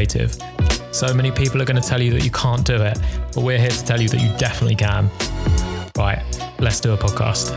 So many people are going to tell you that you can't do it, but we're here to tell you that you definitely can. Right, let's do a podcast.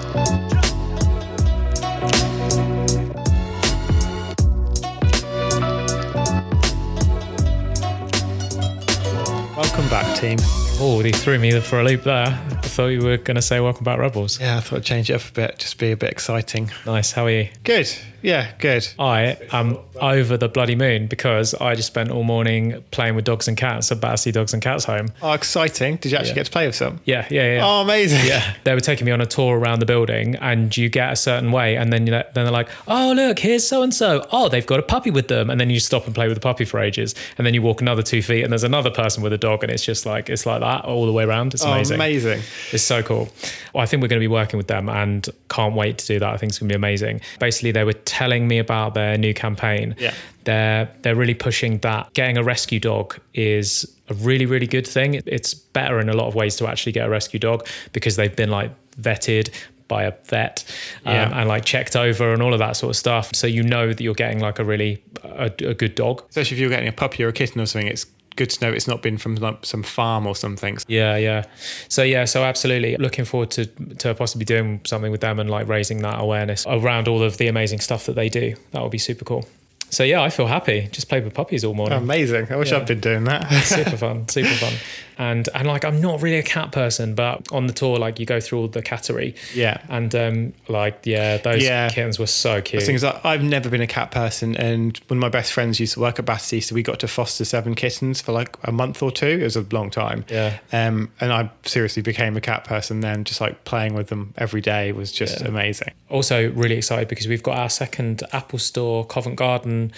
Welcome back, team. Oh, he threw me for a loop there. Thought you were going to say welcome back, Rebels. Yeah, I thought I'd change it up a bit, just be a bit exciting. Nice, how are you? Good. Yeah, good. I am over the bloody moon because I just spent all morning playing with dogs and cats at Battersea Dogs and Cats Home. Oh, exciting. Did you actually Yeah. get to play with some? Yeah, yeah, yeah. Oh, amazing. Yeah, they were taking me on a tour around the building, and you get a certain way, and then you then they're like, "Oh, look, here's so and so. Oh, they've got a puppy with them," and then you stop and play with the puppy for ages, and then you walk another two feet, and there's another person with a dog, and it's just like it's like that all the way around. It's Oh, amazing. It's so cool. Well, I think we're going to be working with them, and can't wait to do that. I think it's going to be amazing. Basically, they were telling me about their new campaign. Yeah. They're they're really pushing that getting a rescue dog is a really really good thing. It's better in a lot of ways to actually get a rescue dog because they've been like vetted by a vet um, Yeah. and like checked over and all of that sort of stuff. So you know that you're getting like a really a, a good dog. Especially if you're getting a puppy or a kitten or something, it's good to know it's not been from like some farm or something. Yeah, yeah. So yeah, so absolutely looking forward to to possibly doing something with them and like raising that awareness around all of the amazing stuff that they do. That would be super cool. So yeah, I feel happy. Just played with puppies all morning. Amazing. I wish Yeah. I'd been doing that. super fun, super fun. And and like I'm not really a cat person, but on the tour, like you go through all the cattery. Yeah. And um like yeah, those Yeah. kittens were so cute. The thing is, I've never been a cat person, and one of my best friends used to work at Battersea, so we got to foster seven kittens for like a month or two. It was a long time. Yeah. Um, and I seriously became a cat person then. Just like playing with them every day was just Yeah. amazing. also really excited because we've got our second Apple Store Covent Garden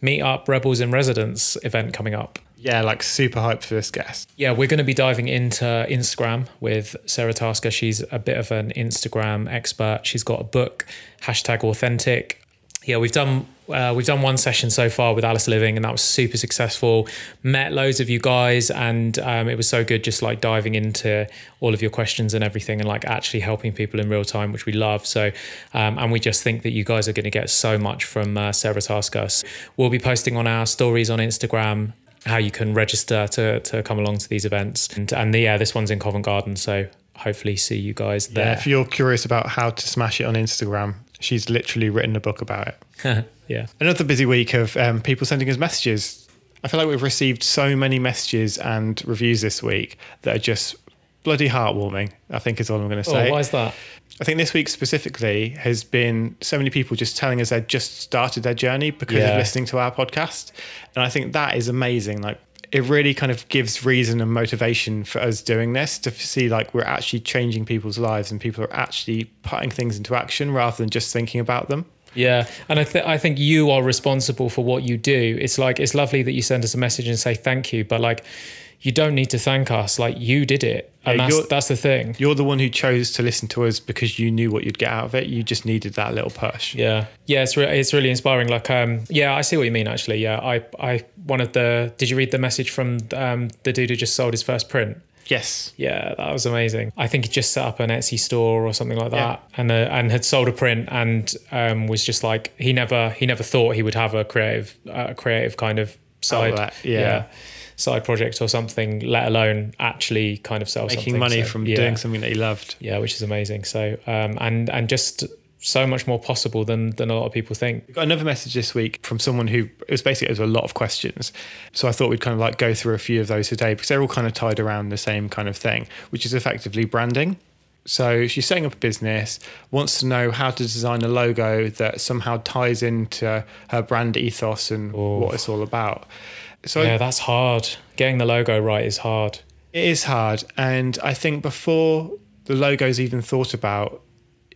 Meet Up Rebels in Residence event coming up. Yeah, like super hyped for this guest. Yeah, we're going to be diving into Instagram with Sara Tasker. She's a bit of an Instagram expert. She's got a book, hashtag authentic. Yeah, we've done uh, we've done one session so far with Alice Liveing, and that was super successful. Met loads of you guys, and um, it was so good, just like diving into all of your questions and everything, and like actually helping people in real time, which we love. So, um, and we just think that you guys are going to get so much from uh, Sara Tasker. So We'll be posting on our stories on Instagram how you can register to to come along to these events. And and the, yeah, this one's in Covent Garden, so hopefully see you guys Yeah. there. If you're curious about how to smash it on Instagram, she's literally written a book about it. yeah. Another busy week of um, people sending us messages. I feel like we've received so many messages and reviews this week that are just bloody heartwarming. I think is all I'm going to say. Oh, why is that? I think this week specifically has been so many people just telling us they'd just started their journey because Yeah. of listening to our podcast. And I think that is amazing. Like it really kind of gives reason and motivation for us doing this to see like we're actually changing people's lives and people are actually putting things into action rather than just thinking about them. Yeah, and I, th- I think you are responsible for what you do. It's like it's lovely that you send us a message and say thank you, but like you don't need to thank us. Like you did it, and Yeah, that's that's the thing. You're the one who chose to listen to us because you knew what you'd get out of it. You just needed that little push. Yeah, yeah, it's re- it's really inspiring. Like, um, yeah, I see what you mean. Actually, yeah, I I one of the. Did you read the message from um the dude who just sold his first print? Yes. Yeah, that was amazing. I think he just set up an Etsy store or something like that, Yeah. and uh, and had sold a print, and um, was just like he never he never thought he would have a creative uh, creative kind of side Outlet, yeah. Side project or something, let alone actually kind of sell something. Making money So, from yeah. doing something that he loved. Yeah, which is amazing. So um, and and just so much more possible than than a lot of people think. We got another message this week from someone who it was basically it was a lot of questions. So I thought we'd kind of like go through a few of those today because they're all kind of tied around the same kind of thing, which is effectively branding. So she's setting up a business, wants to know how to design a logo that somehow ties into her brand ethos and what it's all about. So Yeah, that's hard. Getting the logo right is hard. it is hard. And I think before the logo's even thought about,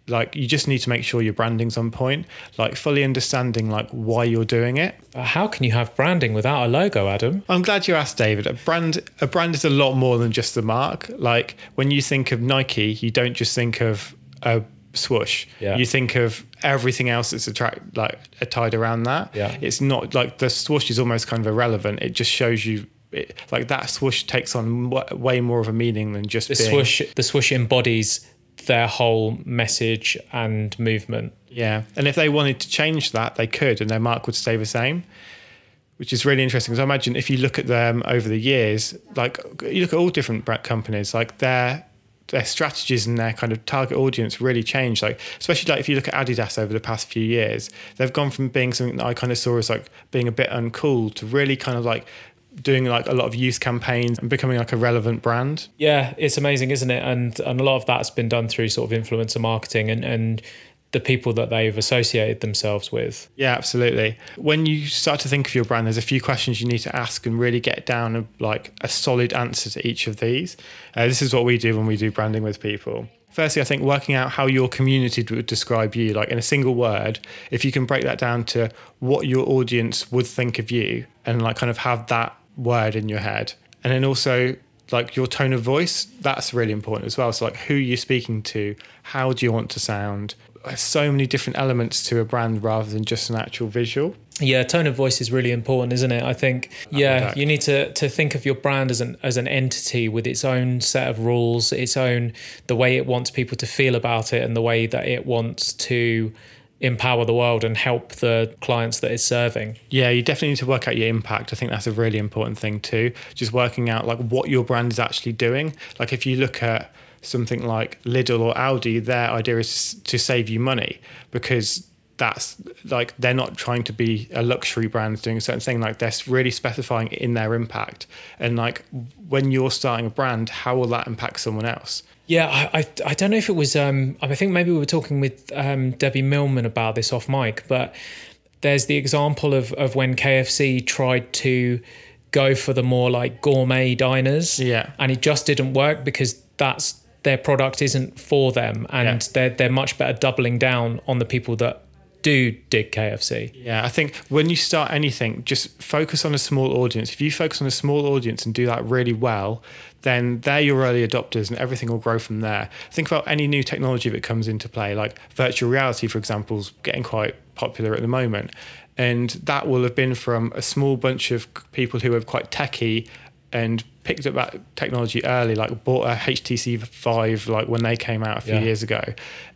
like you just need to make sure your branding's on point, like fully understanding like why you're doing it. Uh, How can you have branding without a logo, Adam? I'm glad you asked, David. A brand, a brand is a lot more than just the mark. Like when you think of Nike, you don't just think of a swoosh. Yeah. You think of everything else that's attract like tied around that. Yeah. It's not like the swoosh is almost kind of irrelevant. It just shows you. It, like that swoosh takes on w- way more of a meaning than just The being, swoosh, the swoosh embodies their whole message and movement. Yeah, and if they wanted to change that, they could, and their mark would stay the same, which is really interesting. Because I imagine if you look at them over the years, like you look at all different brand companies, like their their strategies and their kind of target audience really changed. Like especially like if you look at Adidas over the past few years, they've gone from being something that I kind of saw as like being a bit uncool to really kind of like doing like a lot of youth campaigns and becoming like a relevant brand. Yeah, it's amazing, isn't it? And and a lot of that's been done through sort of influencer marketing and and the people that they've associated themselves with. Yeah, absolutely. When you start to think of your brand, there's a few questions you need to ask and really get down a, like a solid answer to each of these. Uh, this is what we do when we do branding with people. Firstly, I think working out how your community would describe you, like in a single word, if you can break that down to what your audience would think of you and like kind of have that word in your head. And then also like your tone of voice, that's really important as well. So like who you're speaking to, how do you want to sound? There's so many different elements to a brand rather than just an actual visual. Yeah, tone of voice is really important, isn't it? I think yeah, you need to to think of your brand as an as an entity with its own set of rules, its own the way it wants people to feel about it and the way that it wants to empower the world and help the clients that it's serving. Yeah, you definitely need to work out your impact. I think that's a really important thing too. Just working out like what your brand is actually doing. Like if you look at something like Lidl or Aldi, their idea is to save you money because that's like they're not trying to be a luxury brand doing a certain thing like they're really specifying in their impact and like when you're starting a brand how will that impact someone else Yeah, I, I, I don't know if it was. Um, I think maybe we were talking with um, Debbie Millman about this off mic, but there's the example of of when KFC tried to go for the more like gourmet diners, Yeah. and it just didn't work because that's their product isn't for them, and Yeah. they're they're much better doubling down on the people that do dig KFC. Yeah, I think when you start anything, just focus on a small audience. If you focus on a small audience and do that really well, then they're your early adopters and everything will grow from there. Think about any new technology that comes into play, like virtual reality, for example, is getting quite popular at the moment. And that will have been from a small bunch of people who are quite techie and picked up that technology early, like bought a HTC Vive like when they came out a few Yeah. years ago.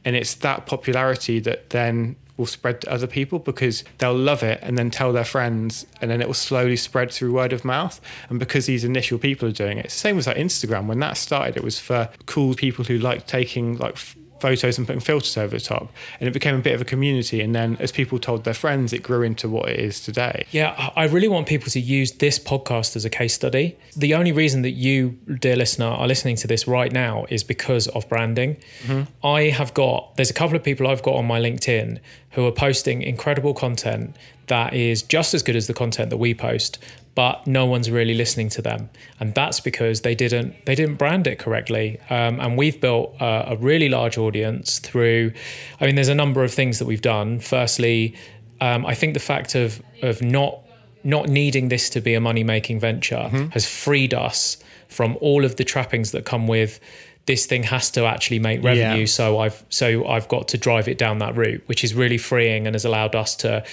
And it's that popularity that then will spread to other people because they'll love it and then tell their friends and then it will slowly spread through word of mouth and because these initial people are doing it it's the same as like instagram when that started it was for cool people who like taking like f- photos and putting filters over the top and it became a bit of a community and then as people told their friends it grew into what it is today Yeah, I really want people to use this podcast as a case study. The only reason that you, dear listener, are listening to this right now is because of branding. Mm-hmm. I have got, there's a couple of people I've got on my LinkedIn who are posting incredible content that is just as good as the content that we post, but no one's really listening to them, and that's because they didn't they didn't brand it correctly. Um, and we've built a, a really large audience through. I mean, there's a number of things that we've done. Firstly, um, I think the fact of of not not needing this to be a money making venture has freed us from all of the trappings that come with this thing has to actually make revenue Yeah. so i've so i've got to drive it down that route which is really freeing and has allowed us to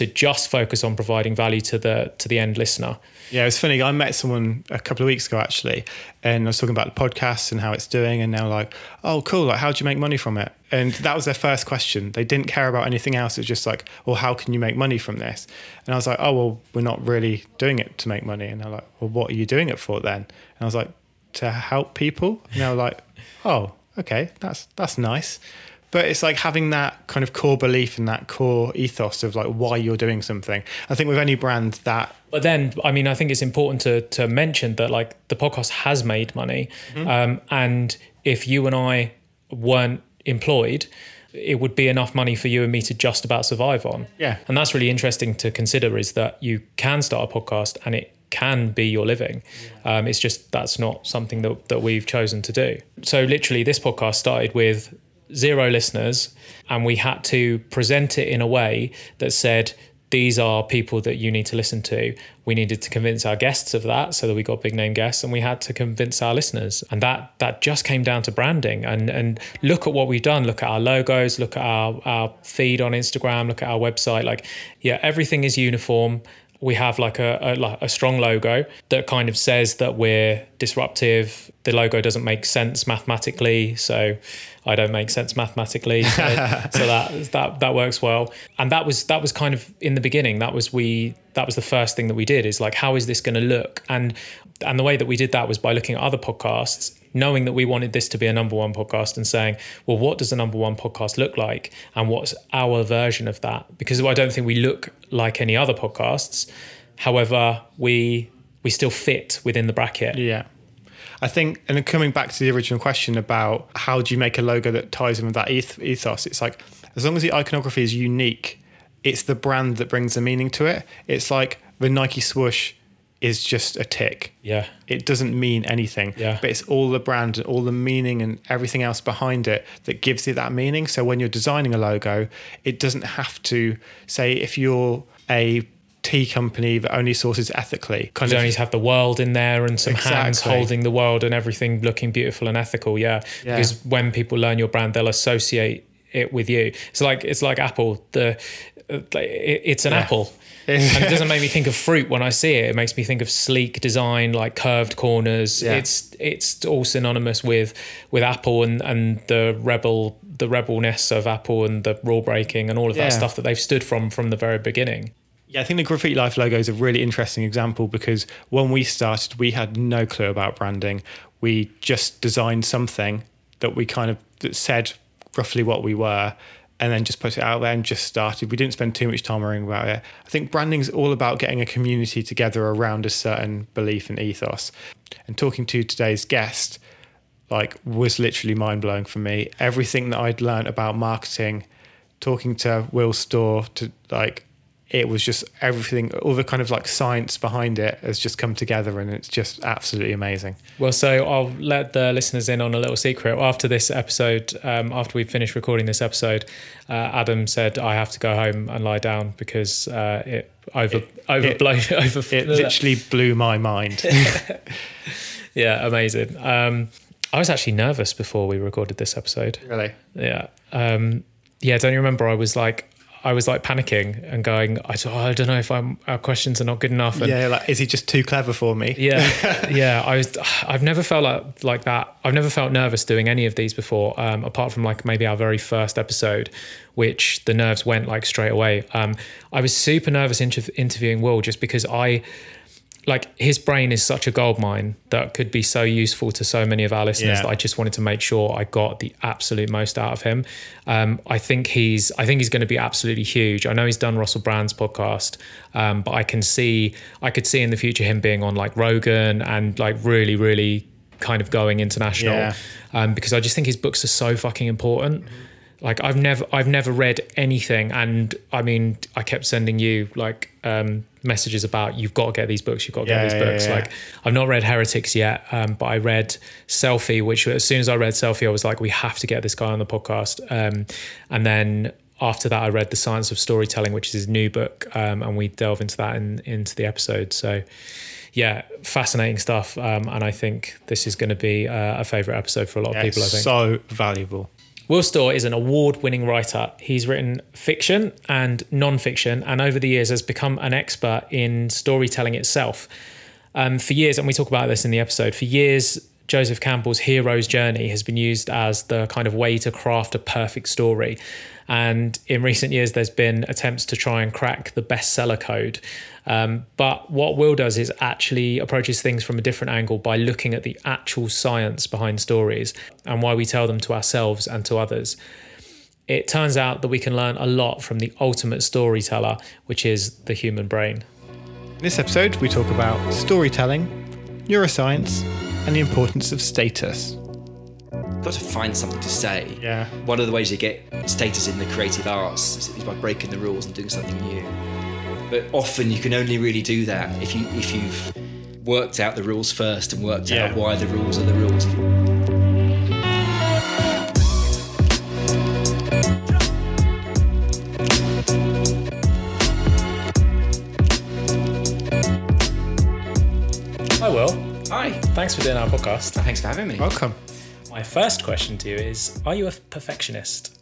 to just focus on providing value to the to the end listener Yeah, it's funny. I met someone a couple of weeks ago actually, and I was talking about the podcast and how it's doing, and they're like, "Oh, cool! Like, how do you make money from it?" And that was their first question. They didn't care about anything else. It's just like, "Well, how can you make money from this?" And I was like, "Oh, well, we're not really doing it to make money." And they're like, "Well, what are you doing it for then?" And I was like, "To help people." And they were like, "Oh, okay, that's that's nice." But it's like having that kind of core belief and that core ethos of like why you're doing something. I think with any brand that But then, I mean, I think it's important to to mention that like the podcast has made money, um, and if you and I weren't employed, it would be enough money for you and me to just about survive on. Yeah. and that's really interesting to consider is that you can start a podcast and it can be your living. Um, it's just that's not something that that we've chosen to do. So literally, this podcast started with zero listeners, and we had to present it in a way that said, these are people that you need to listen to. We needed to convince our guests of that so that we got big name guests and we had to convince our listeners. And that that just came down to branding and and look at what we've done. Look at our logos, look at our, our feed on Instagram, look at our website. Like, yeah, everything is uniform we have like a, a, a, strong logo that kind of says that we're disruptive. The logo doesn't make sense mathematically, so I don't make sense mathematically. So, so that that that works well. And that was that was kind of in the beginning. That was we that was the first thing that we did is like how is this going to look? And and the way that we did that was by looking at other podcasts knowing that we wanted this to be a number one podcast and saying, well, what does a number one podcast look like? And what's our version of that? Because I don't think we look like any other podcasts. However, we we still fit within the bracket. Yeah. I think, and then coming back to the original question about how do you make a logo that ties in with that ethos, it's like as long as the iconography is unique, it's the brand that brings the meaning to it. It's like the Nike swoosh is just a tick. Yeah. It doesn't mean anything. Yeah. But it's all the brand and all the meaning and everything else behind it that gives it that meaning. So when you're designing a logo, it doesn't have to say if you're a tea company that only sources ethically. Kind you of only have the world in there and some exactly. hands holding the world and everything looking beautiful and ethical. Yeah. yeah. Because when people learn your brand, they'll associate it with you. It's like it's like Apple. The Uh, it's an yeah. apple and it doesn't make me think of fruit when I see it. It makes me think of sleek design, like curved corners. Yeah. It's it's all synonymous with with Apple and and the rebel the rebelness of Apple and the rule breaking and all of that yeah. stuff that they've stood from from the very beginning. Yeah, I think the Graffiti Life logo is a really interesting example because when we started, we had no clue about branding. We just designed something that we kind of that said roughly what we were and then just put it out there and just started. We didn't spend too much time worrying about it. I think branding is all about getting a community together around a certain belief and ethos. And talking to today's guest, like, was literally mind blowing for me. Everything that I'd learned about marketing, talking to Will Storr, to like it was just everything, all the kind of like science behind it has just come together and it's just absolutely amazing. Well, so I'll let the listeners in on a little secret. After this episode, um, after we finished recording this episode, uh, Adam said I have to go home and lie down because uh, it over it, overblown it, over. It literally blew my mind. yeah, amazing. Um, I was actually nervous before we recorded this episode. Really? Yeah. Um, yeah, don't you remember? I was like, I was like panicking and going, I, oh, I don't know if I'm, our questions are not good enough. And yeah, like, is he just too clever for me? Yeah, yeah. I was, I've never felt like, like that. I've never felt nervous doing any of these before, um, apart from like maybe our very first episode, which the nerves went like straight away. Um, I was super nervous inter- interviewing Will just because I, like his brain is such a gold mine that could be so useful to so many of our listeners yeah. that I just wanted to make sure I got the absolute most out of him. Um, I think he's I think he's going to be absolutely huge. I know he's done Russell Brand's podcast, um, but I can see I could see in the future him being on like Rogan and like really really kind of going international yeah. um, because I just think his books are so fucking important. Mm-hmm like I've never I've never read anything and I mean I kept sending you like um, messages about you've got to get these books you've got to yeah, get these yeah, books yeah, like I've not read Heretics yet um, but I read Selfie which as soon as I read Selfie I was like we have to get this guy on the podcast um, and then after that I read The Science of Storytelling which is his new book um, and we delve into that in, into the episode so yeah, fascinating stuff. Um, and I think this is going to be uh, a favorite episode for a lot of people. I think so valuable. Will Storr is an award winning writer. He's written fiction and non fiction, and over the years has become an expert in storytelling itself. Um, for years, and we talk about this in the episode, for years, Joseph Campbell's hero's journey has been used as the kind of way to craft a perfect story. And in recent years, there's been attempts to try and crack the bestseller code. Um, but what Will does is actually approaches things from a different angle by looking at the actual science behind stories and why we tell them to ourselves and to others. It turns out that we can learn a lot from the ultimate storyteller, which is the human brain. In this episode, we talk about storytelling, neuroscience, and the importance of status got to find something to say. Yeah. One of the ways you get status in the creative arts is by breaking the rules and doing something new. But often you can only really do that if you if you've worked out the rules first and worked yeah. out why the rules are the rules. Hi, Will. Hi. Thanks for doing our podcast. Thanks for having me. Welcome. My first question to you is Are you a perfectionist?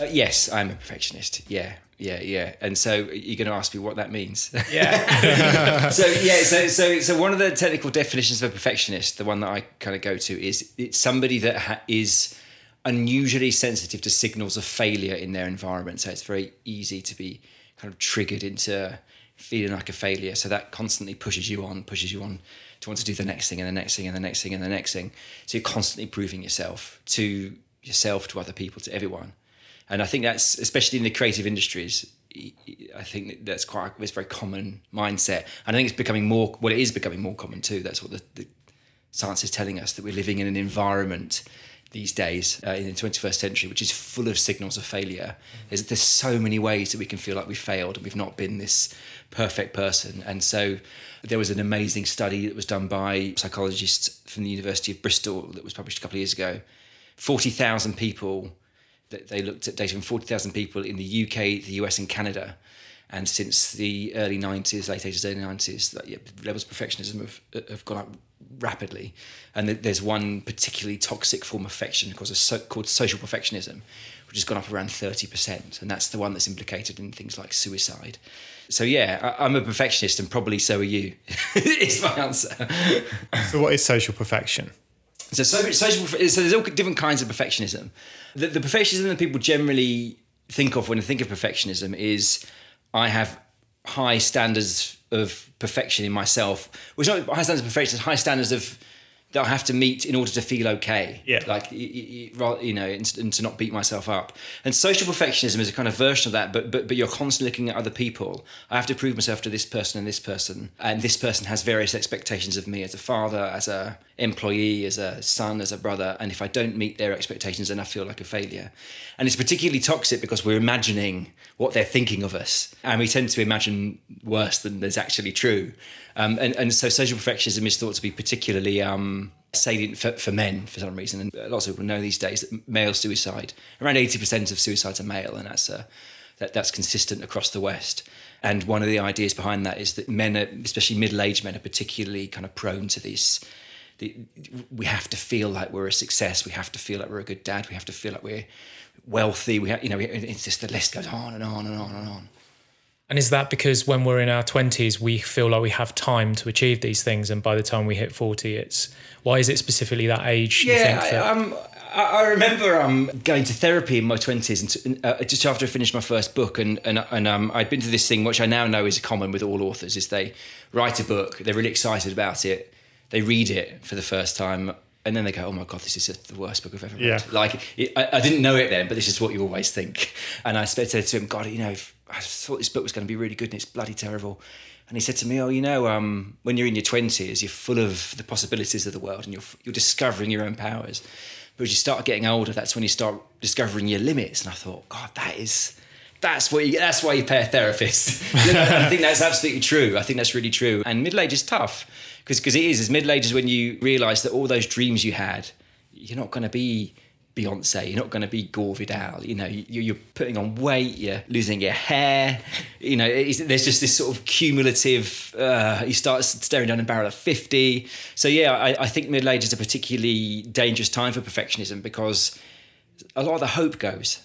Uh, yes, I'm a perfectionist. Yeah, yeah, yeah. And so you're going to ask me what that means. Yeah. so yeah, so so so one of the technical definitions of a perfectionist, the one that I kind of go to, is it's somebody that ha- is unusually sensitive to signals of failure in their environment. So it's very easy to be kind of triggered into feeling like a failure. So that constantly pushes you on, pushes you on to want to do the next thing and the next thing and the next thing and the next thing. So you're constantly proving yourself to yourself, to other people, to everyone. And I think that's especially in the creative industries. I think that's quite it's very common mindset, and I think it's becoming more. Well, it is becoming more common too. That's what the, the science is telling us that we're living in an environment these days uh, in the 21st century, which is full of signals of failure. There's, there's so many ways that we can feel like we failed and we've not been this perfect person. And so there was an amazing study that was done by psychologists from the University of Bristol that was published a couple of years ago. 40,000 people, that they looked at data from 40,000 people in the UK, the US, and Canada. And since the early 90s, late 80s, early 90s, that, yeah, levels of perfectionism have, have gone up rapidly. And there's one particularly toxic form of perfection called, so, called social perfectionism, which has gone up around 30%. And that's the one that's implicated in things like suicide. So, yeah, I, I'm a perfectionist and probably so are you, is my answer. So, what is social perfection? So, social so there's all different kinds of perfectionism. The, the perfectionism that people generally think of when they think of perfectionism is I have high standards of perfection in myself, which not high standards of perfection, high standards of that I have to meet in order to feel okay. Yeah. Like, you, know, and, and, to not beat myself up. And social perfectionism is a kind of version of that, but, but, but you're constantly looking at other people. I have to prove myself to this person and this person. And this person has various expectations of me as a father, as a employee, as a son, as a brother. And if I don't meet their expectations, then I feel like a failure. And it's particularly toxic because we're imagining what they're thinking of us. And we tend to imagine worse than is actually true. Um, and, and so social perfectionism is thought to be particularly um, salient for, for men for some reason. And lots of people know these days that male suicide, around 80% of suicides are male, and that's, a, that, that's consistent across the West. And one of the ideas behind that is that men, are, especially middle aged men, are particularly kind of prone to this. The, we have to feel like we're a success. We have to feel like we're a good dad. We have to feel like we're wealthy. We, have, you know, it's just the list goes on and on and on and on. And is that because when we're in our 20s, we feel like we have time to achieve these things? And by the time we hit 40, it's why is it specifically that age? Yeah, I, um, I remember um, going to therapy in my 20s and uh, just after I finished my first book. And, and, and um, I'd been to this thing, which I now know is common with all authors, is they write a book, they're really excited about it, they read it for the first time, and then they go, "Oh my god, this is the worst book I've ever read." Yeah. Like it, I, I, didn't know it then, but this is what you always think. And I said to him, "God, you know, I thought this book was going to be really good, and it's bloody terrible." And he said to me, "Oh, you know, um, when you're in your twenties, you're full of the possibilities of the world, and you're you're discovering your own powers. But as you start getting older, that's when you start discovering your limits." And I thought, "God, that is." That's what you, that's why you pay a therapist. you know, I think that's absolutely true. I think that's really true. And middle age is tough because because it is. As middle ages when you realise that all those dreams you had, you're not going to be Beyonce. You're not going to be Gore Vidal. You know, you, are putting on weight. You're losing your hair. You know, there's just this sort of cumulative. Uh, you start staring down a barrel of fifty. So yeah, I, I think middle age is a particularly dangerous time for perfectionism because a lot of the hope goes.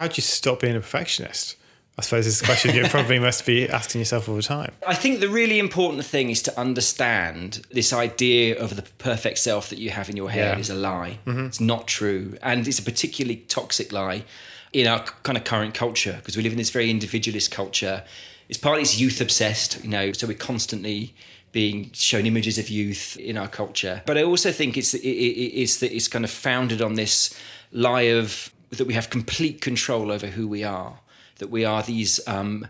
How do you stop being a perfectionist? I suppose a question you probably must be asking yourself all the time. I think the really important thing is to understand this idea of the perfect self that you have in your head Yeah. is a lie. Mm-hmm. It's not true. And it's a particularly toxic lie in our kind of current culture because we live in this very individualist culture. It's partly it's youth obsessed, you know, so we're constantly being shown images of youth in our culture. But I also think it's it, it, it's that it's kind of founded on this lie of that we have complete control over who we are that we are these um,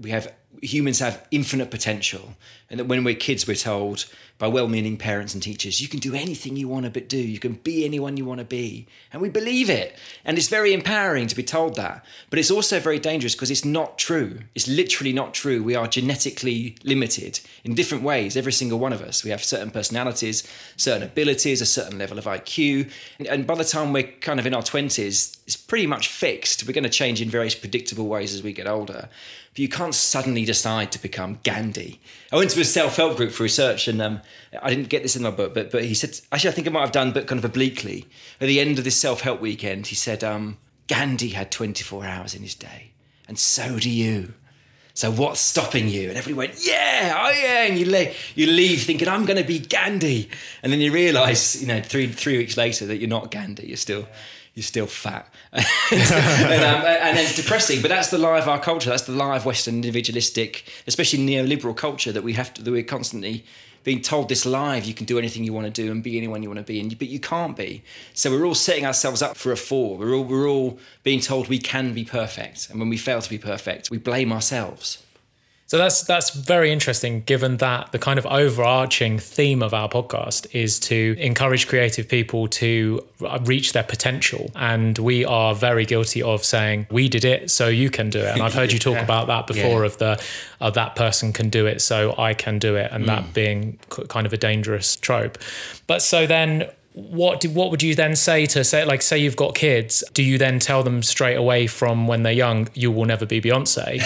we have humans have infinite potential. And that when we're kids we're told by well-meaning parents and teachers you can do anything you want to but do. You can be anyone you want to be. And we believe it. And it's very empowering to be told that. But it's also very dangerous because it's not true. It's literally not true. We are genetically limited in different ways every single one of us. We have certain personalities certain abilities a certain level of iq and by the time we're kind of in our 20s it's pretty much fixed. We're going to change in various predictable ways as we get older but you can't suddenly decide to become Gandhi? I went to a self help group for research, and um, I didn't get this in my book, but but he said actually I think I might have done, but kind of obliquely. At the end of this self help weekend, he said um, Gandhi had 24 hours in his day, and so do you. So what's stopping you? And everybody went, yeah, oh yeah. And you, le- you leave thinking, I'm going to be Gandhi. And then you realise, you know, three, three weeks later that you're not Gandhi. You're still, you're still fat. and, um, and then depressing. But that's the lie of our culture. That's the lie of Western individualistic, especially neoliberal culture that we have to, that we're constantly being told this live you can do anything you want to do and be anyone you want to be and but you can't be so we're all setting ourselves up for a fall we're all we're all being told we can be perfect and when we fail to be perfect we blame ourselves so that's that's very interesting given that the kind of overarching theme of our podcast is to encourage creative people to reach their potential and we are very guilty of saying we did it so you can do it and I've heard you talk yeah. about that before yeah. of the of that person can do it so I can do it and mm. that being kind of a dangerous trope. But so then what do, what would you then say to say like say you've got kids do you then tell them straight away from when they're young you will never be beyonce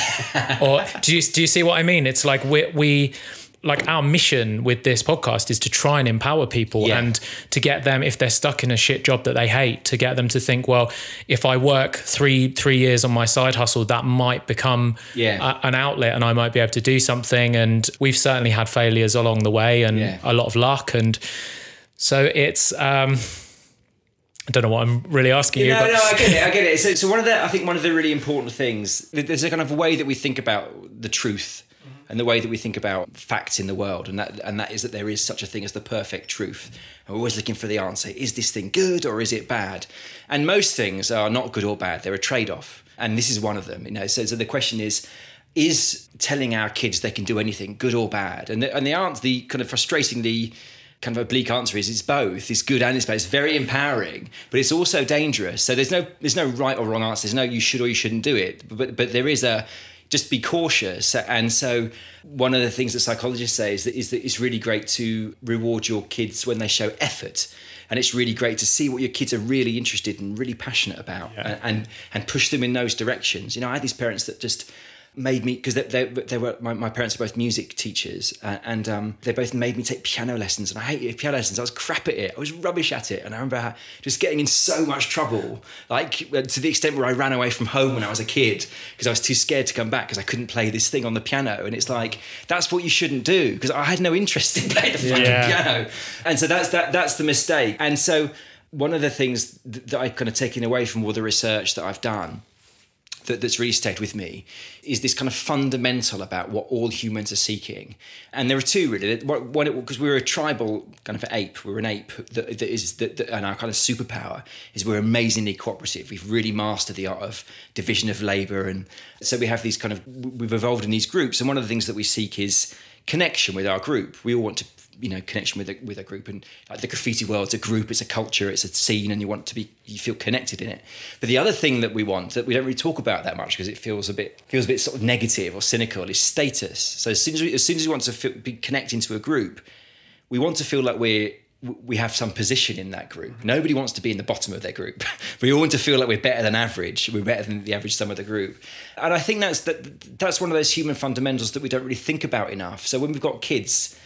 or do you do you see what i mean it's like we we like our mission with this podcast is to try and empower people yeah. and to get them if they're stuck in a shit job that they hate to get them to think well if i work three three years on my side hustle that might become yeah. a, an outlet and i might be able to do something and we've certainly had failures along the way and yeah. a lot of luck and so it's um, I don't know what I'm really asking you. No, but... no, I get it. I get it. So, so one of the I think one of the really important things there's a kind of way that we think about the truth and the way that we think about facts in the world, and that and that is that there is such a thing as the perfect truth. And we're always looking for the answer: is this thing good or is it bad? And most things are not good or bad; they're a trade-off, and this is one of them. You know, so, so the question is. Is telling our kids they can do anything, good or bad, and the, and the answer, the kind of frustratingly kind of oblique answer is it's both. It's good and it's bad. It's very empowering, but it's also dangerous. So there's no there's no right or wrong answer. There's no you should or you shouldn't do it. But but there is a just be cautious. And so one of the things that psychologists say is that is that it's really great to reward your kids when they show effort. And it's really great to see what your kids are really interested and really passionate about yeah. and, and and push them in those directions. You know, I had these parents that just made me because they, they, they, were my, my, parents are both music teachers uh, and um, they both made me take piano lessons and I hated piano lessons. I was crap at it. I was rubbish at it. And I remember just getting in so much trouble like uh, to the extent where I ran away from home when I was a kid because I was too scared to come back because I couldn't play this thing on the piano. And it's like that's what you shouldn't do because I had no interest in playing the fucking yeah. piano. And so that's that that's the mistake. And so one of the things that I've kind of taken away from all the research that I've done that, that's really stayed with me is this kind of fundamental about what all humans are seeking. And there are two really. Because we're a tribal kind of ape. We're an ape that, that is that, that, and our kind of superpower is we're amazingly cooperative. We've really mastered the art of division of labor, and so we have these kind of we've evolved in these groups. And one of the things that we seek is connection with our group. We all want to you know connection with a with a group and like the graffiti world's a group it's a culture it's a scene and you want to be you feel connected in it but the other thing that we want that we don't really talk about that much because it feels a bit feels a bit sort of negative or cynical is status so as soon as we, as soon as we want to feel, be connecting to a group we want to feel like we're we have some position in that group. Nobody wants to be in the bottom of their group. we all want to feel like we're better than average. We're better than the average sum of the group. And I think that's that, that's one of those human fundamentals that we don't really think about enough. So when we've got kids,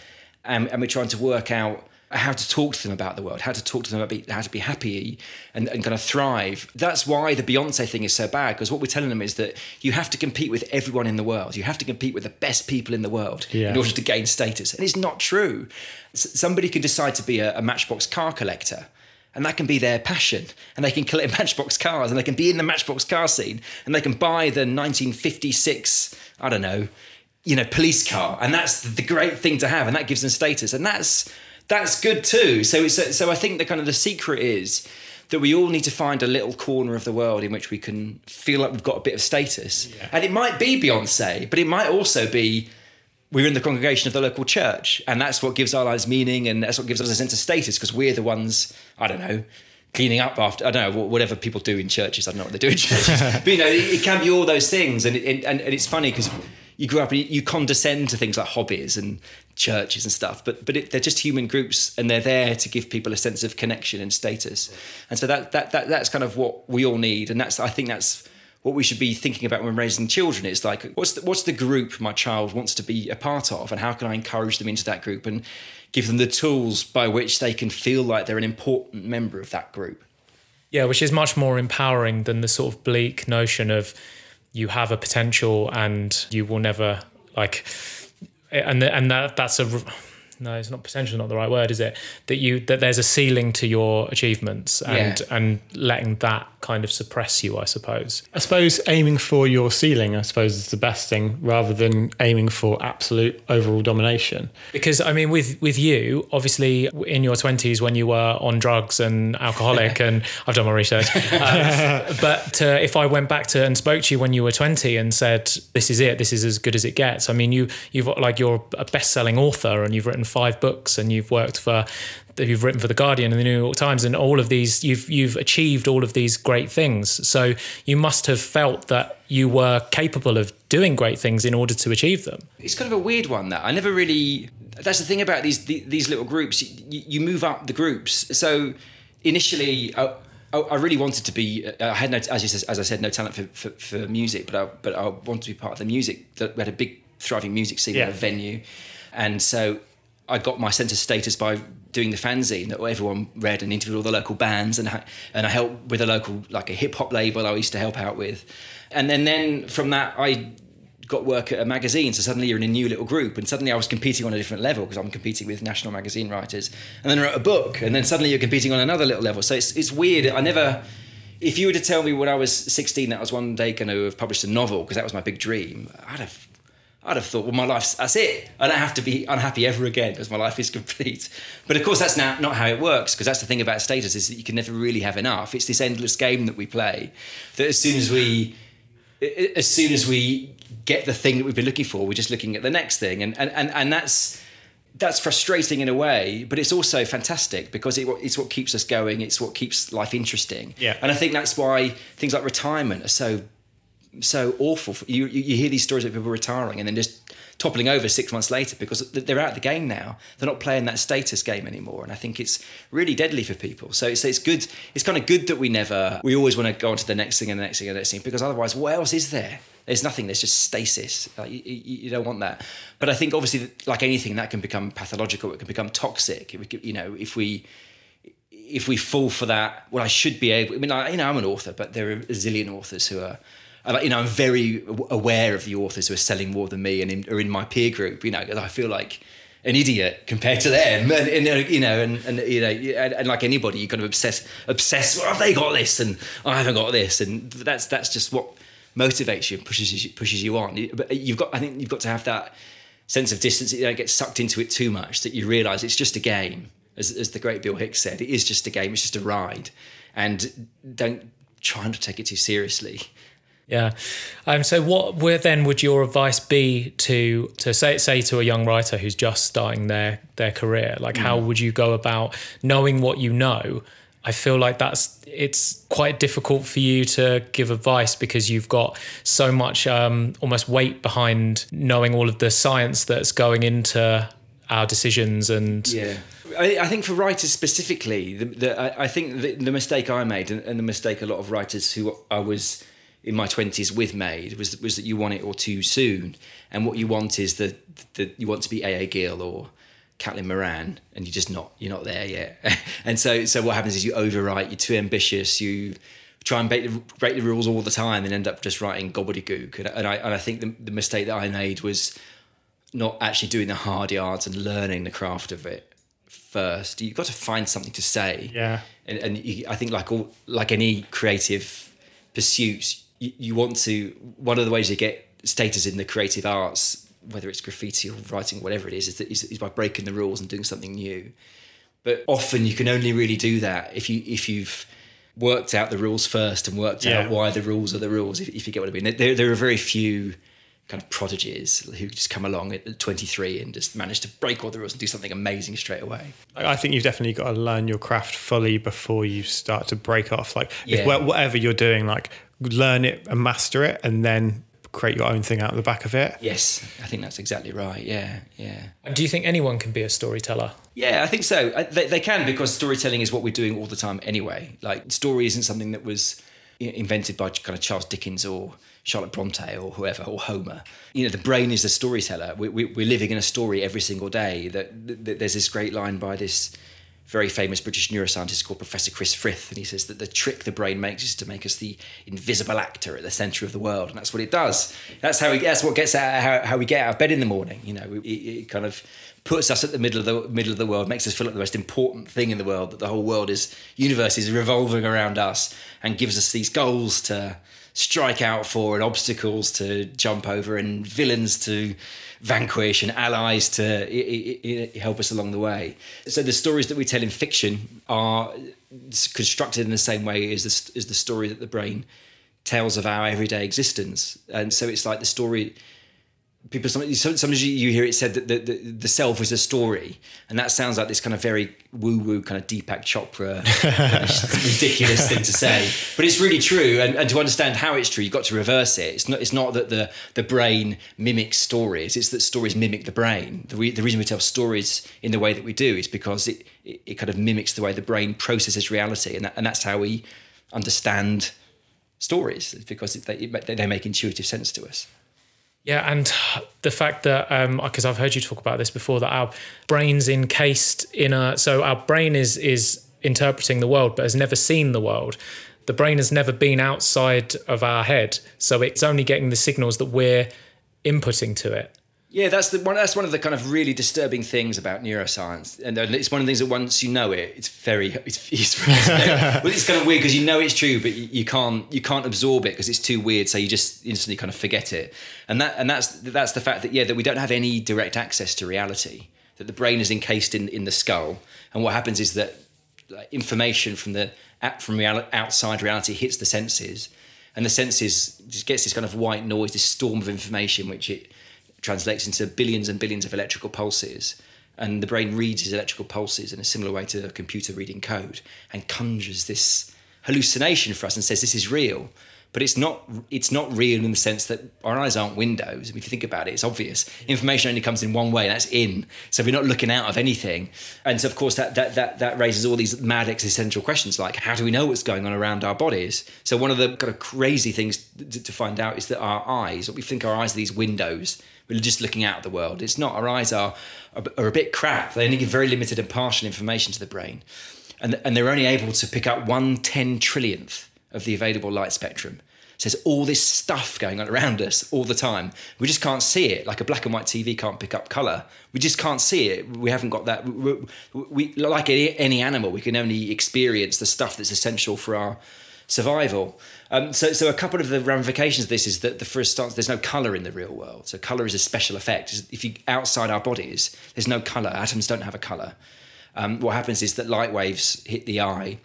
and, and we're trying to work out how to talk to them about the world, how to talk to them about how to be happy and, and kind of thrive. That's why the Beyonce thing is so bad because what we're telling them is that you have to compete with everyone in the world. You have to compete with the best people in the world yeah. in order to gain status. And it's not true. somebody can decide to be a, a Matchbox car collector and that can be their passion and they can collect matchbox cars and they can be in the matchbox car scene and they can buy the 1956 i don't know you know police car and that's the great thing to have and that gives them status and that's that's good too so so i think the kind of the secret is that we all need to find a little corner of the world in which we can feel like we've got a bit of status yeah. and it might be beyonce but it might also be we're in the congregation of the local church and that's what gives our lives meaning and that's what gives us a sense of status because we're the ones i don't know cleaning up after I don't know whatever people do in churches. I don't know what they do in churches, but you know it, it, can be all those things, and it, and, and it's funny because you grew up and you condescend to things like hobbies and churches and stuff, but but it, they're just human groups and they're there to give people a sense of connection and status, and so that that, that that's kind of what we all need, and that's I think that's what we should be thinking about when raising children. Is like what's the, what's the group my child wants to be a part of and how can I encourage them into that group and give them the tools by which they can feel like they're an important member of that group. Yeah, which is much more empowering than the sort of bleak notion of you have a potential and you will never like and and that that's a no, it's not potential, not the right word, is it? That you that there's a ceiling to your achievements and Yeah. and letting that kind of suppress you, I suppose. I suppose aiming for your ceiling, I suppose, is the best thing rather than aiming for absolute overall domination. Because I mean, with with you, obviously, in your twenties when you were on drugs and alcoholic, and I've done my research. Uh, but uh, if I went back to and spoke to you when you were twenty and said, "This is it. This is as good as it gets." I mean, you you've like you're a best selling author and you've written five books and you've worked for. You've written for the Guardian and the New York Times, and all of these. You've you've achieved all of these great things. So you must have felt that you were capable of doing great things in order to achieve them. It's kind of a weird one that I never really. That's the thing about these these little groups. You, you move up the groups. So initially, I, I really wanted to be. Uh, I had no, as you said, as I said, no talent for, for, for music, but I but I wanted to be part of the music. That we had a big thriving music scene, Yeah. a venue, and so I got my centre status by doing the fanzine that everyone read and interviewed all the local bands and I- and I helped with a local like a hip hop label I used to help out with, and then then from that I got work at a magazine. So suddenly you're in a new little group, and suddenly I was competing on a different level because I'm competing with national magazine writers. And then I wrote a book, and then suddenly you're competing on another little level. So it's it's weird. I never. If you were to tell me when I was 16 that I was one day going to have published a novel because that was my big dream, I'd have. I'd have thought, well, my life's that's it. I don't have to be unhappy ever again because my life is complete. But of course, that's not, not how it works because that's the thing about status is that you can never really have enough. It's this endless game that we play. That as soon as we as soon as we get the thing that we've been looking for, we're just looking at the next thing, and and and, and that's that's frustrating in a way, but it's also fantastic because it, it's what keeps us going. It's what keeps life interesting. Yeah. and I think that's why things like retirement are so so awful. You you hear these stories of people retiring and then just toppling over six months later because they're out of the game now. They're not playing that status game anymore, and I think it's really deadly for people. So it's it's good. It's kind of good that we never. We always want to go on to the next thing and the next thing and the next thing because otherwise, what else is there? There's nothing. There's just stasis. Like, you, you, don't want that. But I think obviously, like anything, that can become pathological. It can become toxic. You know, if we if we fall for that, well, I should be able. I mean, I, you know, I'm an author, but there are a zillion authors who are. You know, I'm very aware of the authors who are selling more than me and in, are in my peer group. You know, I feel like an idiot compared to them, and, and you know, and, and you know, and, and like anybody, you kind of obsess, obsess. Well, have they got this, and I haven't got this, and that's that's just what motivates you, and pushes you, pushes you on. But you've got, I think, you've got to have that sense of distance. You don't get sucked into it too much that you realise it's just a game. As, as the great Bill Hicks said, it is just a game. It's just a ride, and don't try not to take it too seriously. Yeah. Um, so what where then would your advice be to to say say to a young writer who's just starting their their career? Like how would you go about knowing what you know? I feel like that's it's quite difficult for you to give advice because you've got so much um, almost weight behind knowing all of the science that's going into our decisions and Yeah, I, I think for writers specifically, the, the, I, I think the, the mistake I made and, and the mistake a lot of writers who I was in my twenties with made was was that you want it all too soon, and what you want is that that you want to be A. A. Gill or Caitlin Moran, and you're just not you're not there yet. and so so what happens is you overwrite, you're too ambitious, you try and break the, break the rules all the time, and end up just writing gobbledygook. And, and I and I think the, the mistake that I made was not actually doing the hard yards and learning the craft of it first. You've got to find something to say. Yeah. And, and you, I think like all like any creative pursuits, you, you want to. One of the ways you get status in the creative arts, whether it's graffiti or writing, whatever it is, is, that, is, is by breaking the rules and doing something new. But often you can only really do that if you if you've worked out the rules first and worked Yeah. out why the rules are the rules. If, if you get what I mean, there there are very few kind of prodigies who just come along at 23 and just manage to break all the rules and do something amazing straight away. I I think you've definitely got to learn your craft fully before you start to break off. Like, Yeah. if whatever you're doing, like learn it and master it, and then create your own thing out of the back of it. Yes, I think that's exactly right. Yeah, yeah. do you think anyone can be a storyteller? Yeah, I think so. They, they can because storytelling is what we're doing all the time anyway. Like story isn't something that was invented by kind of Charles Dickens or Charlotte Bronte or whoever or Homer. You know, the brain is the storyteller. We, we, we're living in a story every single day. That, that there's this great line by this very famous British neuroscientist called Professor Chris Frith, and he says that the trick the brain makes is to make us the invisible actor at the centre of the world, and that's what it does. That's how we, that's what gets out how, how we get out of bed in the morning. You know, it, it kind of puts us at the middle of the middle of the world, makes us feel like the most important thing in the world, that the whole world is universe is revolving around us, and gives us these goals to strike out for and obstacles to jump over and villains to vanquish and allies to help us along the way. So the stories that we tell in fiction are constructed in the same way as the, as the story that the brain tells of our everyday existence. And so it's like the story people sometimes, sometimes you hear it said that the, the, the, self is a story and that sounds like this kind of very woo woo kind of Deepak Chopra ridiculous thing to say. But it's really true and, and to understand how it's true you've got to reverse it. It's not it's not that the the brain mimics stories it's that stories mimic the brain. The, re, the reason we tell stories in the way that we do is because it, it, it kind of mimics the way the brain processes reality and, that, and that's how we understand stories because they, they make intuitive sense to us yeah, and the fact that because um, I've heard you talk about this before, that our brain's encased in a so our brain is is interpreting the world, but has never seen the world. The brain has never been outside of our head, so it's only getting the signals that we're inputting to it. Yeah, that's the one. That's one of the kind of really disturbing things about neuroscience, and it's one of the things that once you know it, it's very, it's, it's, well, it's kind of weird because you know it's true, but you, you can't you can't absorb it because it's too weird. So you just instantly kind of forget it, and that and that's that's the fact that yeah that we don't have any direct access to reality. That the brain is encased in in the skull, and what happens is that information from the from reality, outside reality hits the senses, and the senses just gets this kind of white noise, this storm of information, which it translates into billions and billions of electrical pulses. And the brain reads these electrical pulses in a similar way to a computer reading code and conjures this hallucination for us and says this is real. But it's not it's not real in the sense that our eyes aren't windows. If you think about it, it's obvious. Information only comes in one way, that's in. So we're not looking out of anything. And so of course that that that, that raises all these mad existential questions like how do we know what's going on around our bodies? So one of the kind of crazy things to, to find out is that our eyes, what we think our eyes are these windows we're just looking out at the world. It's not. Our eyes are, are a bit crap. They only give very limited and partial information to the brain. And, and they're only able to pick up one ten trillionth of the available light spectrum. So there's all this stuff going on around us all the time. We just can't see it. Like a black and white TV can't pick up color. We just can't see it. We haven't got that. We, we like any animal, we can only experience the stuff that's essential for our survival. Um, so, so a couple of the ramifications of this is that the first stance, there's no color in the real world. So color is a special effect. If you outside our bodies, there's no color. Atoms don't have a color. Um, what happens is that light waves hit the eye,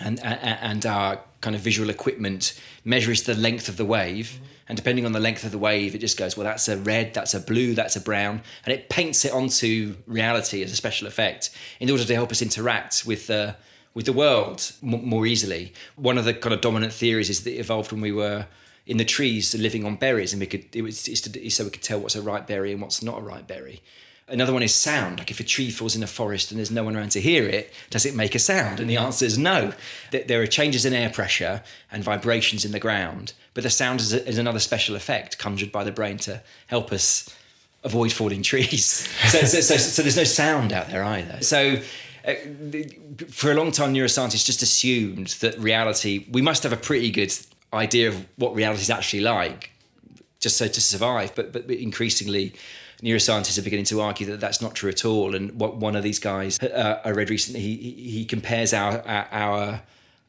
and and our kind of visual equipment measures the length of the wave. And depending on the length of the wave, it just goes, well, that's a red, that's a blue, that's a brown, and it paints it onto reality as a special effect in order to help us interact with the with the world more easily. One of the kind of dominant theories is that evolved when we were in the trees living on berries, and we could it was to, so we could tell what's a ripe berry and what's not a ripe berry. Another one is sound. Like if a tree falls in a forest and there's no one around to hear it, does it make a sound? And the answer is no. There are changes in air pressure and vibrations in the ground, but the sound is, is another special effect conjured by the brain to help us avoid falling trees. So, so, so, so there's no sound out there either. So for a long time, neuroscientists just assumed that reality, we must have a pretty good idea of what reality is actually like, just so to survive. But, but increasingly, neuroscientists are beginning to argue that that's not true at all. And what one of these guys uh, I read recently, he, he compares our, our, our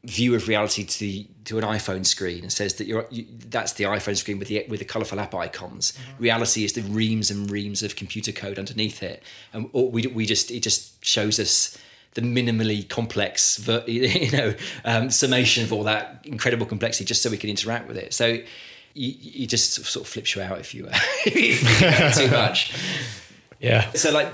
view of reality to the, to an iPhone screen and says that you're you, that's the iPhone screen with the with the colorful app icons. Mm-hmm. Reality is the reams and reams of computer code underneath it, and we we just it just shows us the minimally complex, you know, um, summation of all that incredible complexity, just so we can interact with it. So you, just sort of flips you out if you, uh, if you too much. Yeah. So like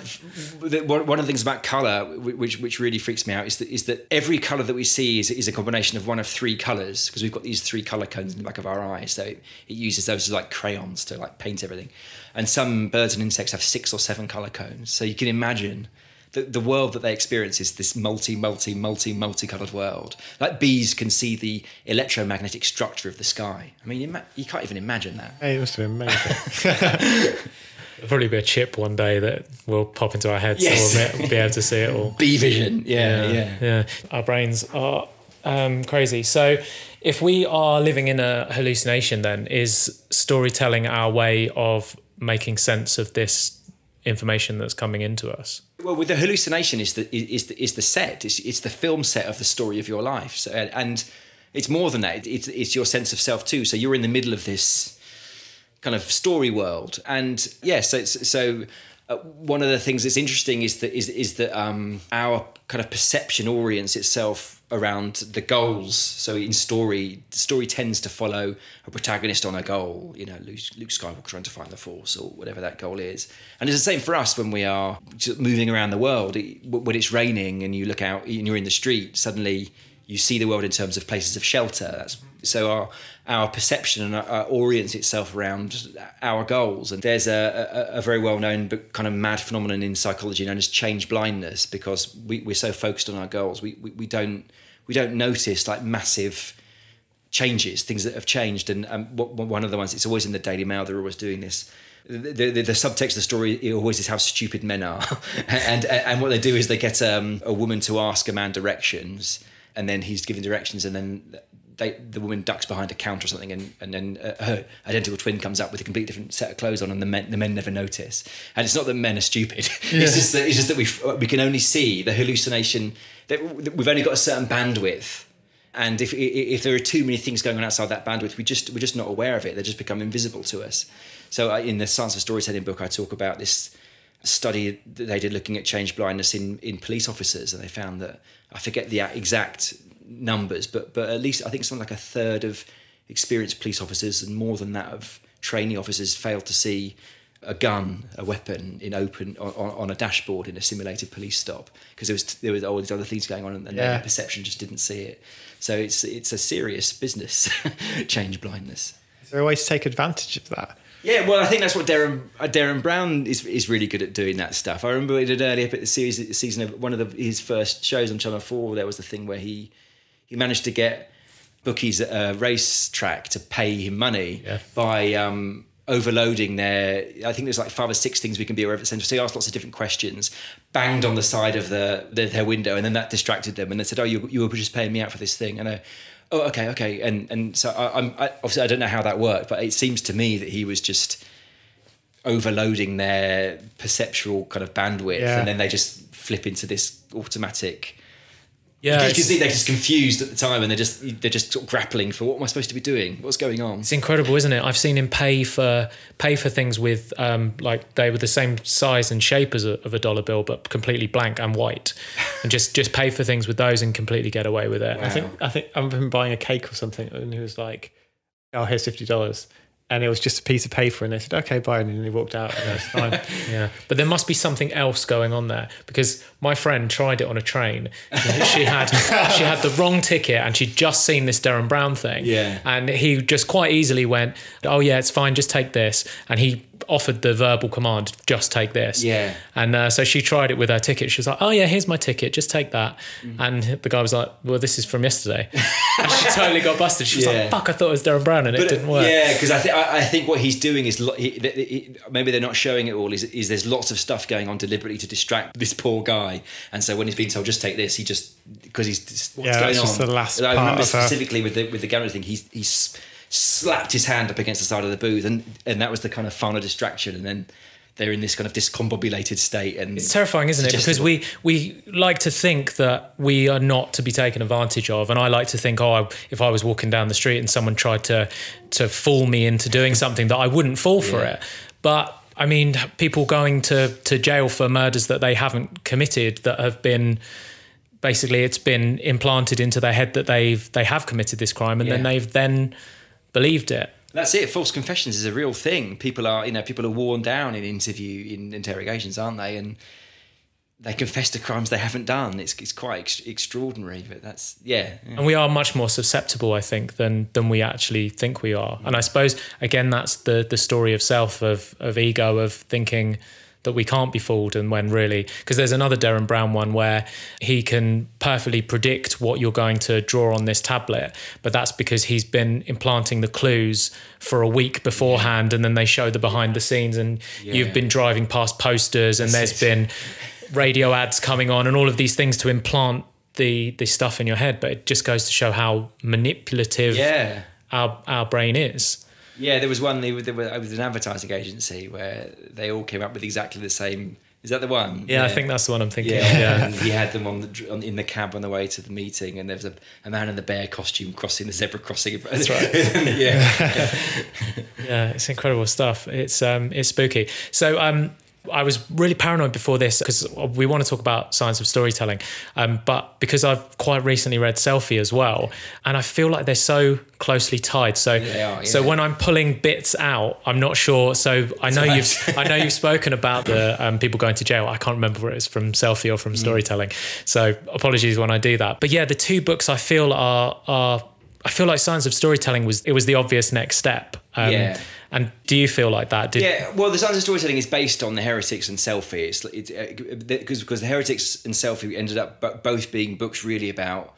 one of the things about color, which which really freaks me out, is that is that every color that we see is, is a combination of one of three colors because we've got these three color cones in the back of our eyes. So it, it uses those as like crayons to like paint everything. And some birds and insects have six or seven color cones. So you can imagine the, the world that they experience is this multi, multi, multi, multicolored world. Like bees can see the electromagnetic structure of the sky. I mean, ima- you can't even imagine that. Hey, it must have been amazing. There'll probably be a chip one day that will pop into our heads Yes. so we'll be able to see it all. Bee vision. Yeah, yeah. yeah. Our brains are um, crazy. So, if we are living in a hallucination, then is storytelling our way of making sense of this information that's coming into us? Well, with the hallucination is the is the, is the set. It's, it's the film set of the story of your life. So, and it's more than that. It's it's your sense of self too. So you're in the middle of this kind of story world, and yeah. So so uh, one of the things that's interesting is that is is that um, our kind of perception orients itself around the goals. So in story, the story tends to follow a protagonist on a goal. You know, Luke, Luke Skywalker trying to find the Force or whatever that goal is. And it's the same for us when we are moving around the world. It, when it's raining and you look out and you're in the street, suddenly you see the world in terms of places of shelter. That's so our our perception and our, our orients itself around our goals. And there's a, a, a very well known but kind of mad phenomenon in psychology known as change blindness because we, we're so focused on our goals, we, we, we don't we don't notice like massive changes, things that have changed. And um, one of the ones, it's always in the Daily Mail, they're always doing this. The, the, the subtext of the story always is how stupid men are. and, and what they do is they get um, a woman to ask a man directions, and then he's giving directions, and then they, the woman ducks behind a counter or something, and, and then uh, her identical twin comes up with a completely different set of clothes on, and the men, the men never notice. And it's not that men are stupid. it's just that it's just that we we can only see the hallucination that we've only got a certain bandwidth and if if there are too many things going on outside that bandwidth, we just we're just not aware of it. They just become invisible to us. So uh, in the Science of Storytelling book, I talk about this study that they did looking at change blindness in in police officers, and they found that I forget the exact numbers, but but at least I think something like a third of experienced police officers and more than that of trainee officers failed to see a gun, a weapon in open on, on a dashboard in a simulated police stop because there was there was all these other things going on and Yeah. their perception just didn't see it. So it's it's a serious business, change blindness. Is there a to take advantage of that? Yeah, well, I think that's what Derren uh, Derren Brown is is really good at doing that stuff. I remember in an earlier bit of the series, season of one of the, his first shows on Channel Four. There was the thing where he he managed to get bookies at a racetrack to pay him money Yeah. by um, overloading their. I think there's like five or six things we can be aware of at the centre. So he asked lots of different questions, banged on the side of the, the their window, and then that distracted them. And they said, "Oh, you you were just paying me out for this thing," and I. Oh, okay, okay, and and so I, I'm I, obviously I don't know how that worked, but it seems to me that he was just overloading their perceptual kind of bandwidth, Yeah. and then they just flip into this automatic. Yeah, you can see they're just confused at the time, and they're just they're just sort of grappling for what am I supposed to be doing? What's going on? It's incredible, isn't it? I've seen him pay for pay for things with um, like they were the same size and shape as a, of a dollar bill, but completely blank and white, and just just pay for things with those and completely get away with it. I think I think I remember him buying a cake or something, and he was like, "Oh, here's fifty dollars," and it was just a piece of paper, and they said, "Okay, bye," and then he walked out, and fine. Yeah, but there must be something else going on there because my friend tried it on a train. She had she had the wrong ticket and she'd just seen this Derren Brown thing. Yeah. and he just quite easily went, "Oh yeah, it's fine, just take this." And he offered the verbal command, "Just take this." Yeah. and uh, so she tried it with her ticket. She was like, "Oh yeah, here's my ticket, just take that." Mm. And the guy was like, "Well, this is from yesterday," and she totally got busted. She was Yeah. like, "Fuck, I thought it was Derren Brown and it didn't work." Yeah, because I think I I think what he's doing is lo- he, he- he- maybe they're not showing it all. Is, is there's lots of stuff going on deliberately to distract this poor guy, and so when he's being told just take this, he just because he's just, what's Yeah, going that's on. just the last I part remember of her- specifically with the with the Garrett thing, he's he's slapped his hand up against the side of the booth, and and that was the kind of final distraction, and then. They're in this kind of discombobulated state, and It's terrifying, isn't it? Because we we like to think that we are not to be taken advantage of, and I like to think, oh, if I was walking down the street and someone tried to to fool me into doing something, that I wouldn't fall for it. But I mean, people going to to jail for murders that they haven't committed, that have been basically it's been implanted into their head that they've they have committed this crime, and then they've then believed it. That's it. False confessions is a real thing. People are, you know, people are worn down in interview in interrogations, aren't they? And they confess to crimes they haven't done. It's it's quite ex- extraordinary. But that's yeah. yeah. and we are much more susceptible i think than than we actually think we are and i suppose again that's the the story of self of of ego of thinking that we can't be fooled and when really because there's another Derren Brown one where he can perfectly predict what you're going to draw on this tablet but that's because he's been implanting the clues for a week beforehand and then they show the behind the scenes and you've been driving past posters and there's been radio ads coming on and all of these things to implant the the stuff in your head but it just goes to show how manipulative Yeah. our our brain is Yeah, there was one. There were, it was an advertising agency where they all came up with exactly the same. Is that the one? yeah, I think that's the one I'm thinking Yeah, of yeah and he had them on the on, in the cab on the way to the meeting, and there was a, a man in the bear costume crossing the zebra crossing. That's right. yeah, Yeah, it's incredible stuff. It's um, it's spooky. So um, I was really paranoid before this because we want to talk about science of storytelling, um, but because I've quite recently read Selfie as well, and I feel like they're so closely tied. So are, so yeah. when I'm pulling bits out, I'm not sure. So I know right. you've I know you've spoken about the um, people going to jail. I can't remember whether it's from Selfie or from Mm. storytelling. So apologies when I do that. But yeah, the two books I feel are are. I feel like science of storytelling was it was the obvious next step. Um, Yeah. And do you feel like that? Did, yeah. Well, the science of storytelling is based on the heretics and selfie. It's because because the heretics and selfie ended up both being books really about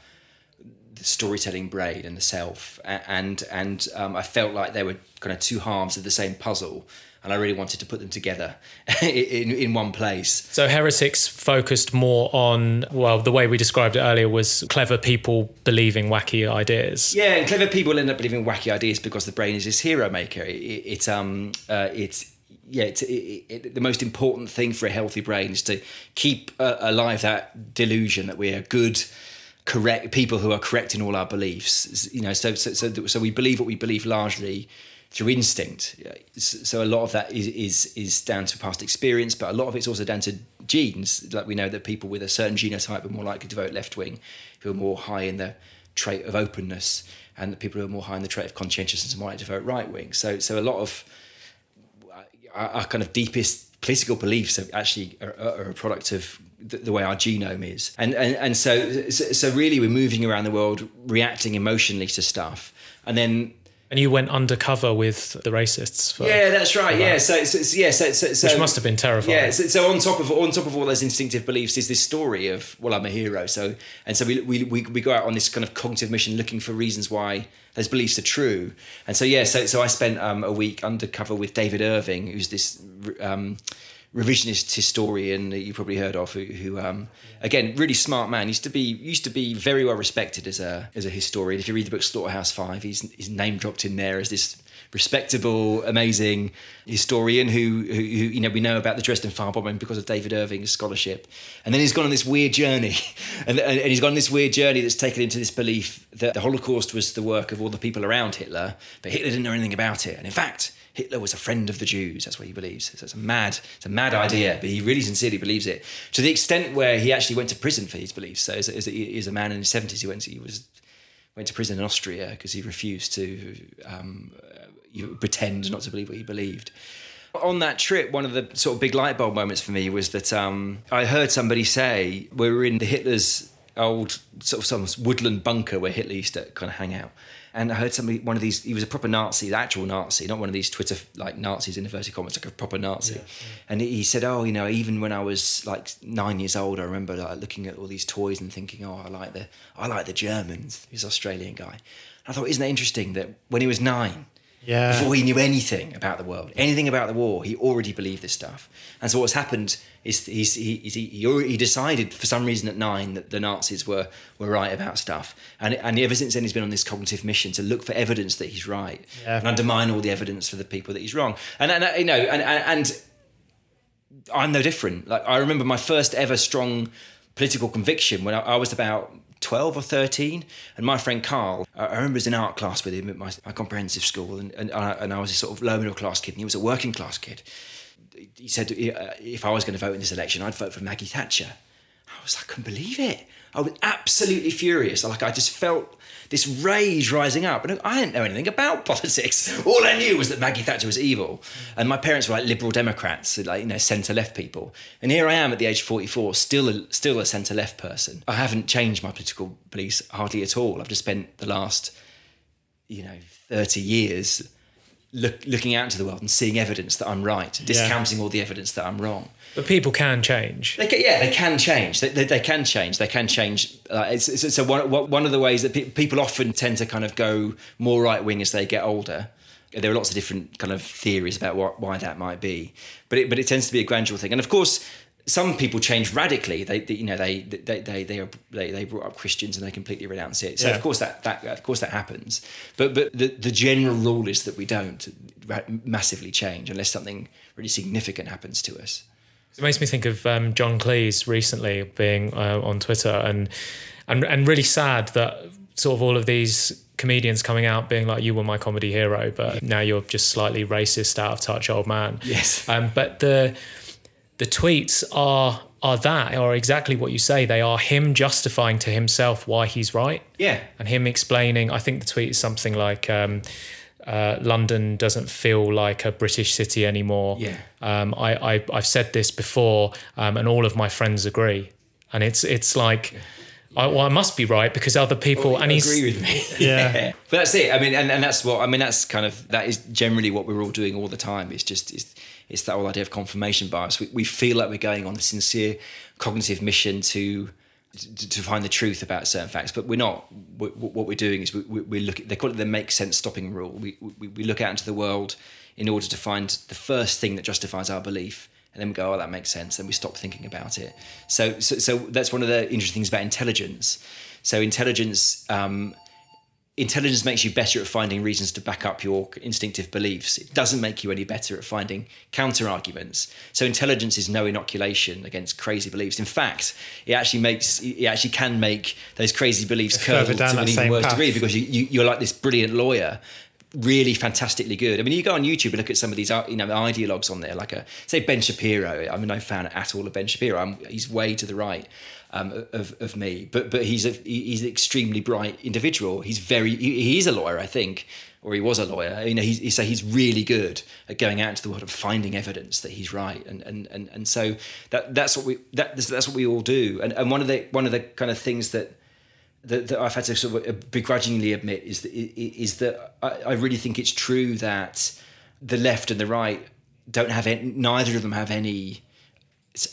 the storytelling brain and the self, and and um, I felt like they were kind of two halves of the same puzzle, and I really wanted to put them together in in one place. So heretics focused more on well, the way we described it earlier was clever people believing wacky ideas. Yeah, and clever people end up believing wacky ideas because the brain is this hero maker. It, it, um uh, it's yeah, it's, it, it, the most important thing for a healthy brain is to keep uh, alive that delusion that we are good, correct people who are correct in all our beliefs. You know, so so so, so we believe what we believe largely through instinct. So a lot of that is is is down to past experience, but a lot of it's also down to genes. Like we know that people with a certain genotype are more likely to vote left wing, who are more high in the trait of openness, and the people who are more high in the trait of conscientiousness are more likely to vote right wing. So so a lot of uh, our, our kind of deepest political beliefs are actually are, a product of the, the way our genome is, and and and so so really we're moving around the world reacting emotionally to stuff, and then And you went undercover with the racists. For, yeah, that's right. Yeah, so, so, so yeah, so, so, so Which must have been terrifying. Yeah, so, so on top of on top of all those instinctive beliefs is this story of well, I'm a hero. So and so we we we, we go out on this kind of cognitive mission looking for reasons why those beliefs are true. And so yeah, so so I spent um, a week undercover with David Irving, who's this. Um, revisionist historian that you probably heard of who, who um, again really smart man. Used to be used to be very well respected as a as a historian. If you read the book Slaughterhouse 5 he's, he's name dropped in there as this respectable amazing historian who, who, who you know we know about the Dresden firebombing because of David Irving's scholarship. And then he's gone on this weird journey. And, and he's gone on this weird journey that's taken into this belief that the Holocaust was the work of all the people around Hitler but Hitler didn't know anything about it. And in fact Hitler was a friend of the Jews. That's what he believes. So it's a mad, it's a mad idea, but he really sincerely believes it to the extent where he actually went to prison for his beliefs. So as, a, a man in his seventies, he went to, he was went to prison in Austria because he refused to um, pretend not to believe what he believed. On that trip, one of the sort of big light bulb moments for me was that um, I heard somebody say we were in the Hitler's old sort of some woodland bunker where Hitler used to kind of hang out. And I heard somebody, one of these, he was a proper Nazi, the actual Nazi, not one of these Twitter like Nazis in inverted commas, like a proper Nazi. Yeah, And he said, "Oh, you know, even when I was like nine years old, I remember like looking at all these toys and thinking, oh, I like the, I like the Germans." He's an Australian guy. And I thought, isn't that interesting that when he was nine, Yeah. before he knew anything about the world, anything about the war, he already believed this stuff. And so what's happened is he's, he, he's- he, he, decided for some reason at nine that the Nazis were, were right about stuff. And, and ever since then, he's been on this cognitive mission to look for evidence that he's right Yeah. and undermine all the evidence for the people that he's wrong. And, and you know, and, and, and I'm no different. Like I remember my first ever strong political conviction when I, I was about 12 or 13 and my friend Carl I remember he was in art class with him at my, my comprehensive school and, and, I, and I was a sort of low middle class kid and he was a working class kid he said uh, if I was going to vote in this election I'd vote for Maggie Thatcher. I was like I couldn't believe it. I was absolutely furious. Like I just felt this rage rising up. And I didn't know anything about politics. All I knew was that Maggie Thatcher was evil. And my parents were like liberal Democrats like you know centre left people. And here I am at the age of 44 still a, still a centre left person. I haven't changed my political beliefs hardly at all. I've just spent the last you know 30 years look, looking out into the world and seeing evidence that I'm right, discounting all the evidence that I'm wrong. But people can change. They can, yeah, they can change. They, they, they can change. They can change. Uh, it's, it's, so one, one of the ways that pe- people often tend to kind of go more right wing as they get older. There are lots of different kind of theories about what, why that might be, but it, but it tends to be a gradual thing. And of course, some people change radically. They, they you know, they they they they, are, they they brought up Christians and they completely renounce it. So Yeah. of course that that of course that happens. But but the the general rule is that we don't massively change unless something really significant happens to us. It makes me think of um, John Cleese recently being uh, on Twitter and, and and really sad that sort of all of these comedians coming out being like, "You were my comedy hero," but now you're just slightly racist, out of touch old man. Yes. Um, but the the tweets are are that are exactly what you say. They are him justifying to himself why he's right. Yeah. and him explaining. I think the tweet is something like. Um, uh, London doesn't feel like a British city anymore. Yeah. Um, I, I I've said this before, um, and all of my friends agree. And it's it's like, I, well, I must be right because other people. and he's agree with me. Yeah. but that's it. I mean, and, and that's what I mean. That's kind of that is generally what we're all doing all the time. It's just it's, it's that whole idea of confirmation bias. We, we feel like we're going on a sincere cognitive mission to to, to find the truth about certain facts, but we're not. We, what we're doing is we, we, we look. They call it the make sense stopping rule. We, we we look out into the world in order to find the first thing that justifies our belief. And then we go, oh, that makes sense. And we stop thinking about it. So, so, so that's one of the interesting things about intelligence. So, intelligence um, intelligence makes you better at finding reasons to back up your instinctive beliefs. It doesn't make you any better at finding counter arguments. So intelligence is no inoculation against crazy beliefs. In fact, it actually makes it actually can make those crazy beliefs down to an even worse path. degree because you, you you're like this brilliant lawyer. Really fantastically good. I mean, you go on YouTube and look at some of these, uh, you know, ideologues on there, like a say Ben Shapiro. I'm no fan at all of Ben Shapiro. I'm, he's way to the right um, of, of me, but but he's a he's an extremely bright individual. He's very he, he's a lawyer, I think, or he was a lawyer. You know, he's so he's really good at going out into the world and finding evidence that he's right, and and and, and so that that's what we that that's what we all do. And and one of the one of the kind of things that that, that I've had to sort of begrudgingly admit is that is that I, I really think it's true that the left and the right don't have any, neither of them have any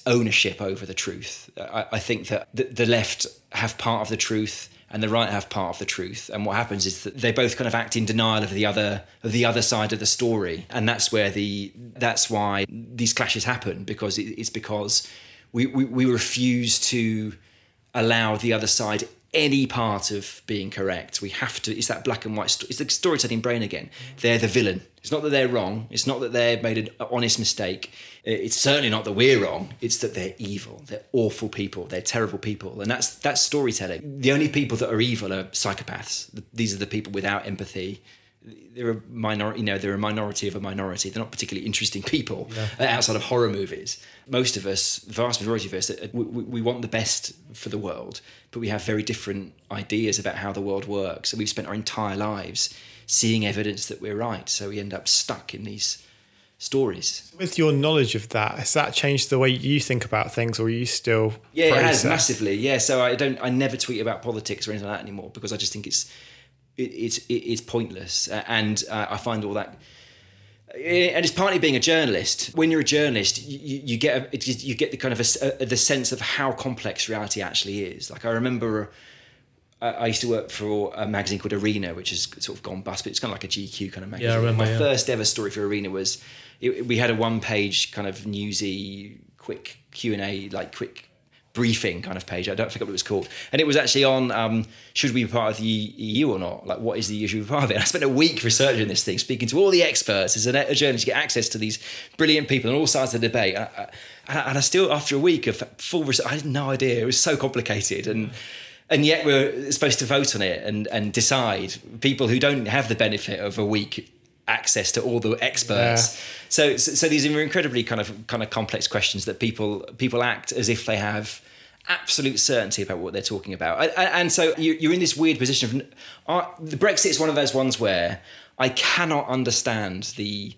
ownership over the truth. I, I think that the, the left have part of the truth and the right have part of the truth. And what happens is that they both kind of act in denial of the other of the other side of the story, and that's where the that's why these clashes happen because it, it's because we, we we refuse to allow the other side any part of being correct. We have to. It's that black and white. It's the storytelling brain again. They're the villain. It's not that they're wrong. It's not that they've made an honest mistake. It's certainly not that we're wrong. It's that they're evil. They're awful people. They're terrible people, and that's that's storytelling. The only people that are evil are psychopaths. These are the people without empathy. They're a minority. You know, they're a minority of a minority. They're not particularly interesting people uh, outside of horror movies. Most of us, the vast majority of us, uh, we, we want the best for the world, but we have very different ideas about how the world works. And we've spent our entire lives seeing evidence that we're right. So we end up stuck in these stories. With your knowledge of that, has that changed the way you think about things, or are you still? Yeah, it has massively. Yeah, so I don't, I never tweet about politics or anything like that anymore because I just think it's, it, it's, it, it's pointless, Uh, and uh, I find all that. And it's partly being a journalist. When you're a journalist, you, you get a, you get the kind of a a the sense of how complex reality actually is. Like I remember, I I used to work for a magazine called Arena, which has sort of gone bust, but it's kind of like a GQ kind of magazine. Yeah, I remember, My yeah. first ever story for Arena was it, we had a one page kind of newsy, quick Q and A, like quick briefing kind of page. I don't forget what it was called, and it was actually on um, should we be part of the EU or not? Like, what is the EU? Should we be part of it? And I spent a week researching this thing, speaking to all the experts. As an, a journalist, to get access to these brilliant people on all sides of the debate. And I, and I, and I still, after a week of full research, I had no idea. It was so complicated and. And yet we're supposed to vote on it and, and decide. People who don't have the benefit of a week access to all the experts. So, so so these are incredibly kind of kind of complex questions that people people act as if they have absolute certainty about what they're talking about. And, so you, you're in this weird position of uh, the Brexit is one of those ones where I cannot understand the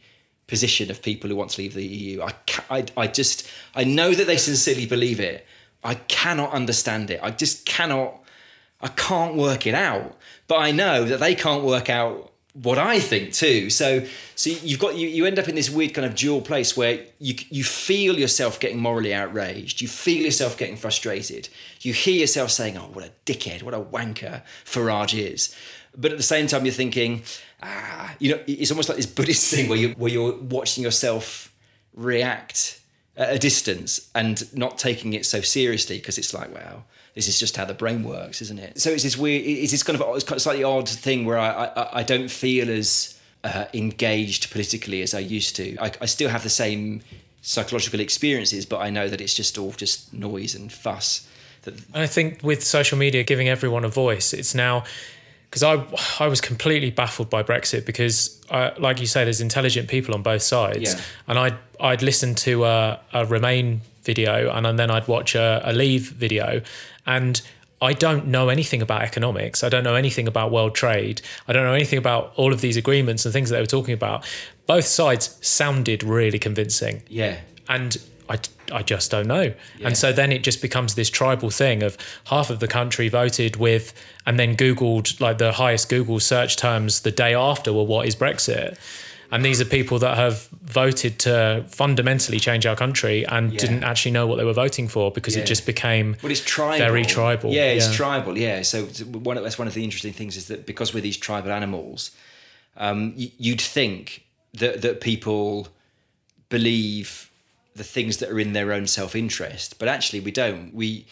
position of people who want to leave the EU. I, I, I just I know that they sincerely believe it. I cannot understand it. I just cannot. I can't work it out. But I know that they can't work out what I think too. So so you've got you, you end up in this weird kind of dual place where you you feel yourself getting morally outraged, you feel yourself getting frustrated, you hear yourself saying, "Oh, what a dickhead, what a wanker Farage is," but at the same time you're thinking, ah, you know, it's almost like this Buddhist thing where you where you're watching yourself react at a distance and not taking it so seriously because it's like, wow, this is just how the brain works, isn't it? So it's this weird, it's this kind of it's kind of slightly odd thing where I I, I don't feel as uh, engaged politically as I used to. I, I still have the same psychological experiences, but I know that it's just all just noise and fuss. That I think with social media giving everyone a voice, it's now because I I was completely baffled by Brexit because I, like you say, there's intelligent people on both sides, Yeah. and I'd I'd listen to a, a Remain video and then I'd watch a, a Leave video, and I don't know anything about economics. I don't know anything about world trade. I don't know anything about all of these agreements and things that they were talking about. Both sides sounded really convincing yeah, and I, I just don't know. Yeah. And so then it just becomes this tribal thing of half of the country voted with, and then Googled like the highest Google search terms the day after were what is Brexit. And these are people that have voted to fundamentally change our country and Yeah. didn't actually know what they were voting for because Yeah. it just became Well, it's tribal. very tribal. Yeah, it's tribal. Yeah. So one of, that's one of the interesting things is that because we're these tribal animals, um, you'd think that that people believe the things that are in their own self interest, but actually we don't. We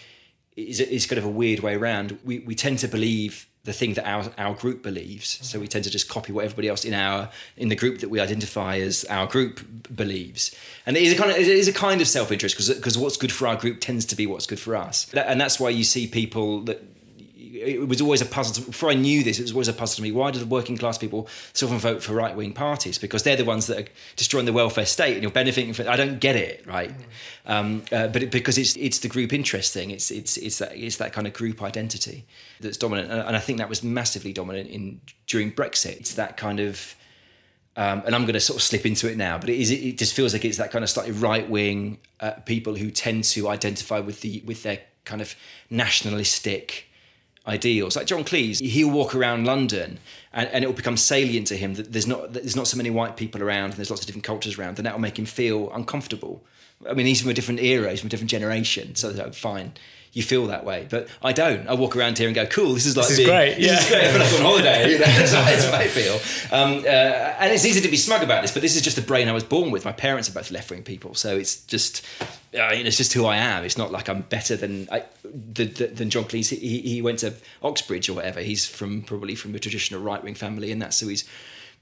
it's, it's kind of a weird way around. We we tend to believe the thing that our our group believes, so we tend to just copy what everybody else in our in the group that we identify as our group believes, and it is a kind of it is a kind of self interest because because what's good for our group tends to be what's good for us, and that's why you see people that it was always a puzzle. To, before I knew this, it was always a puzzle to me. Why do the working class people often vote for right wing parties? Because they're the ones that are destroying the welfare state, and you're benefiting from. I don't get it, right? Um, uh, but it, because it's it's the group interest thing. It's it's it's that it's that kind of group identity that's dominant, and, and I think that was massively dominant in during Brexit. It's that kind of. Um, and I'm going to sort of slip into it now, but it is. It just feels like it's that kind of slightly right wing uh, people who tend to identify with the with their kind of nationalistic ideals. Like John Cleese, he'll walk around London and, and it will become salient to him that there's not that there's not so many white people around and there's lots of different cultures around, and that will make him feel uncomfortable. I mean, he's from a different era, he's from a different generation, so fine. You feel that way, but I don't. I walk around here and go, "Cool, this is like This is being- great, This is yeah. great. I feel like I'm on holiday. You know, that's, that's what I feel. Um, uh, and it's easy to be smug about this, but this is just the brain I was born with. My parents are both left wing people, so it's just, uh, you know, it's just who I am. It's not like I'm better than I, the, the, than John Cleese. He, he went to Oxbridge or whatever. He's from probably from a traditional right wing family, and that's who he's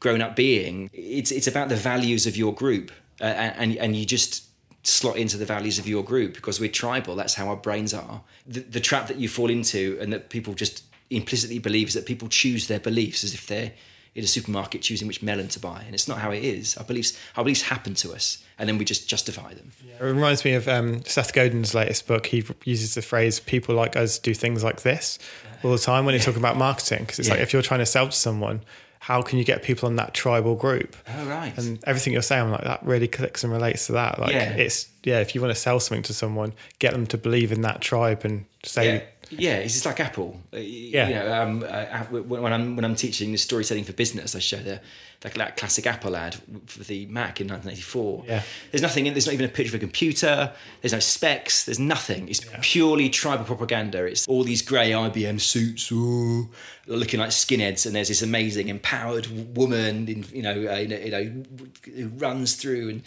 grown up being. It's it's about the values of your group, uh, and and you just slot into the values of your group because we're tribal. That's how our brains are. The, the trap that you fall into, and that people just implicitly believe, is that people choose their beliefs as if they're in a supermarket choosing which melon to buy, and it's not how it is. Our beliefs, our beliefs happen to us, and then we just justify them. It reminds me of um, Seth Godin's latest book. He uses the phrase "people like us do things like this" all the time when he's talking about marketing. Because it's like if you're trying to sell to someone, how can you get people in that tribal group? Oh right. And everything you're saying, I'm like that really clicks and relates to that. Like Yeah. it's yeah, if you want to sell something to someone, get them to believe in that tribe and say yeah, yeah, it's just like Apple. Yeah, Yeah. you know, um, uh, when when I'm when I'm teaching the storytelling for business, I show the like that classic Apple ad for the Mac in 1984. Yeah. there's nothing. in There's not even a picture of a computer. There's no specs. There's nothing. It's purely tribal propaganda. It's all these grey IBM suits, ooh, looking like skinheads, and there's this amazing empowered woman, in, you know, uh, you know, you know, who runs through and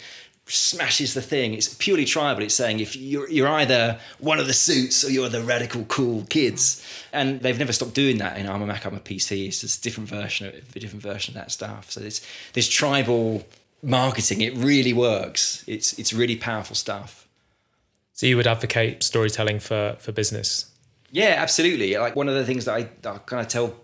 smashes the thing. It's purely tribal. It's saying if you're you're either one of the suits or you're the radical cool kids, and they've never stopped doing that. In I'm a Mac, I'm a PC. It's just a different version of a different version of that stuff. So this this tribal marketing, it really works. It's it's really powerful stuff. So you would advocate storytelling for for business? Yeah, absolutely. Like one of the things that I, that I kind of tell,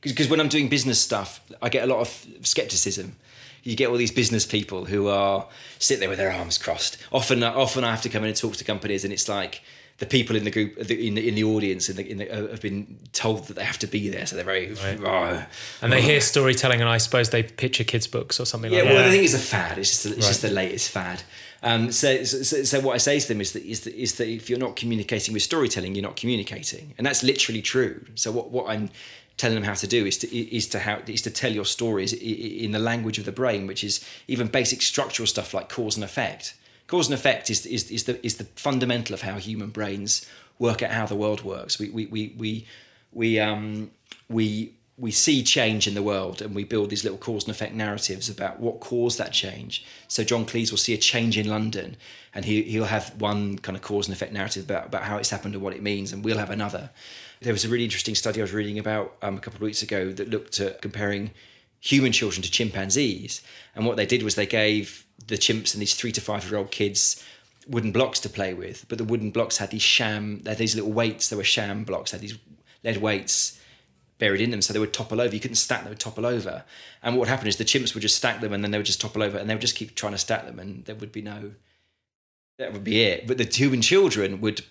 because when I'm doing business stuff, I get a lot of skepticism. You get all these business people who are sit there with their arms crossed. Often, often I have to come in and talk to companies, and it's like the people in the group, in the, in the audience, in the, in the, uh, have been told that they have to be there, so they're very. "Oh." And they hear storytelling, and I suppose they picture kids' books or something like that. Yeah, like well, that. the thing is a fad. It's just, it's just the latest fad. Um, so, so, so what I say to them is that, is that is that if you're not communicating with storytelling, you're not communicating, and that's literally true. So what what I'm telling them how to do is to is to how is to tell your stories in the language of the brain, which is even basic structural stuff like cause and effect. Cause and effect is is, is the is the fundamental of how human brains work out how the world works. We we we we we um we we see change in the world and we build these little cause and effect narratives about what caused that change. So John Cleese will see a change in London and he, he'll have one kind of cause and effect narrative about, about how it's happened and what it means, and we'll have another. There was a really interesting study I was reading about um, a couple of weeks ago that looked at comparing human children to chimpanzees. And what they did was they gave the chimps and these three to five year old kids wooden blocks to play with, but the wooden blocks had these sham, they had these little weights, they were sham blocks, had these lead weights buried in them, so they would topple over. You couldn't stack them; they would topple over. And what would happen is the chimps would just stack them, and then they would just topple over, and they would just keep trying to stack them, and there would be no. That would be it. But the human children would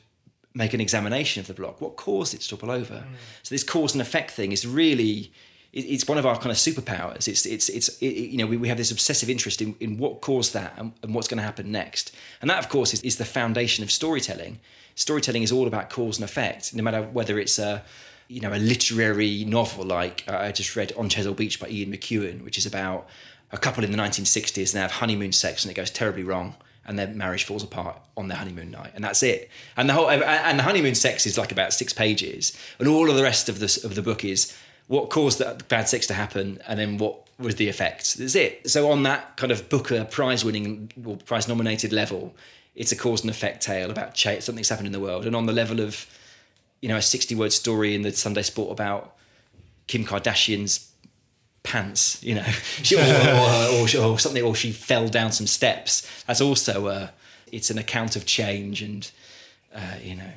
make an examination of the block. What caused it to topple over? Mm. So this cause and effect thing is really it's one of our kind of superpowers. It's it's it's it, you know we, we have this obsessive interest in, in what caused that and, and what's going to happen next. And that of course is, is the foundation of storytelling. Storytelling is all about cause and effect, no matter whether it's a you know a literary novel like uh, I just read On Chesil Beach by Ian McEwan, which is about a couple in the 1960s and they have honeymoon sex and it goes terribly wrong and their marriage falls apart on their honeymoon night, and that's it. And the whole and the honeymoon sex is like about six pages, and all of the rest of the of the book is what caused that bad sex to happen, and then what was the effect. That's it. So on that kind of Booker prize winning or prize nominated level, it's a cause and effect tale about ch- something's happened in the world, and on the level of you know a sixty word story in the Sunday Sport about Kim Kardashian's pants, you know, she, or, or, or, something, or she fell down some steps. That's also a, it's an account of change, and uh, you know,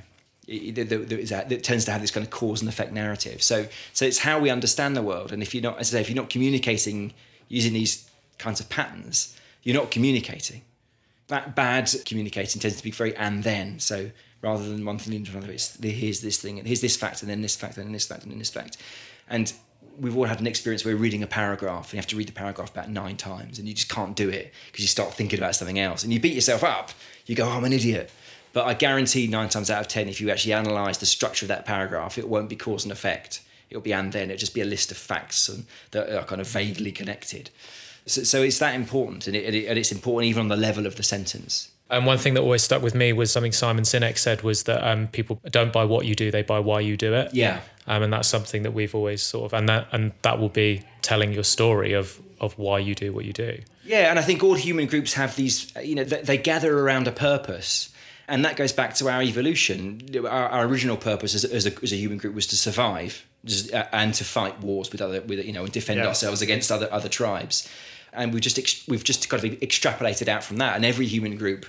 it, it, it, it, tends to have this kind of cause and effect narrative. So, so it's how we understand the world. And if you're not, as I say, if you're not communicating using these kinds of patterns, you're not communicating. That bad communicating tends to be very and then. So rather than one thing into another, it's here's this thing and here's this fact and then this fact and then this fact and then this fact. And we've all had an experience where we're reading a paragraph and you have to read the paragraph about nine times and you just can't do it because you start thinking about something else and you beat yourself up. You go, oh, I'm an idiot. But I guarantee nine times out of 10, if you actually analyze the structure of that paragraph, it won't be cause and effect. It'll be and then. It'll just be a list of facts and that are kind of vaguely connected. So, so it's that important and, it, and it's important even on the level of the sentence. And one thing that always stuck with me was something Simon Sinek said was that um, people don't buy what you do, they buy why you do it. Yeah. Um, and that's something that we've always sort of, and that and that will be telling your story of of why you do what you do. Yeah, and I think all human groups have these. You know, they, they gather around a purpose, and that goes back to our evolution. Our, our original purpose as, as, a, as a human group was to survive uh, and to fight wars with other, with you know, and defend yeah. ourselves against other other tribes. And we've just ex- we've just kind of extrapolated out from that. And every human group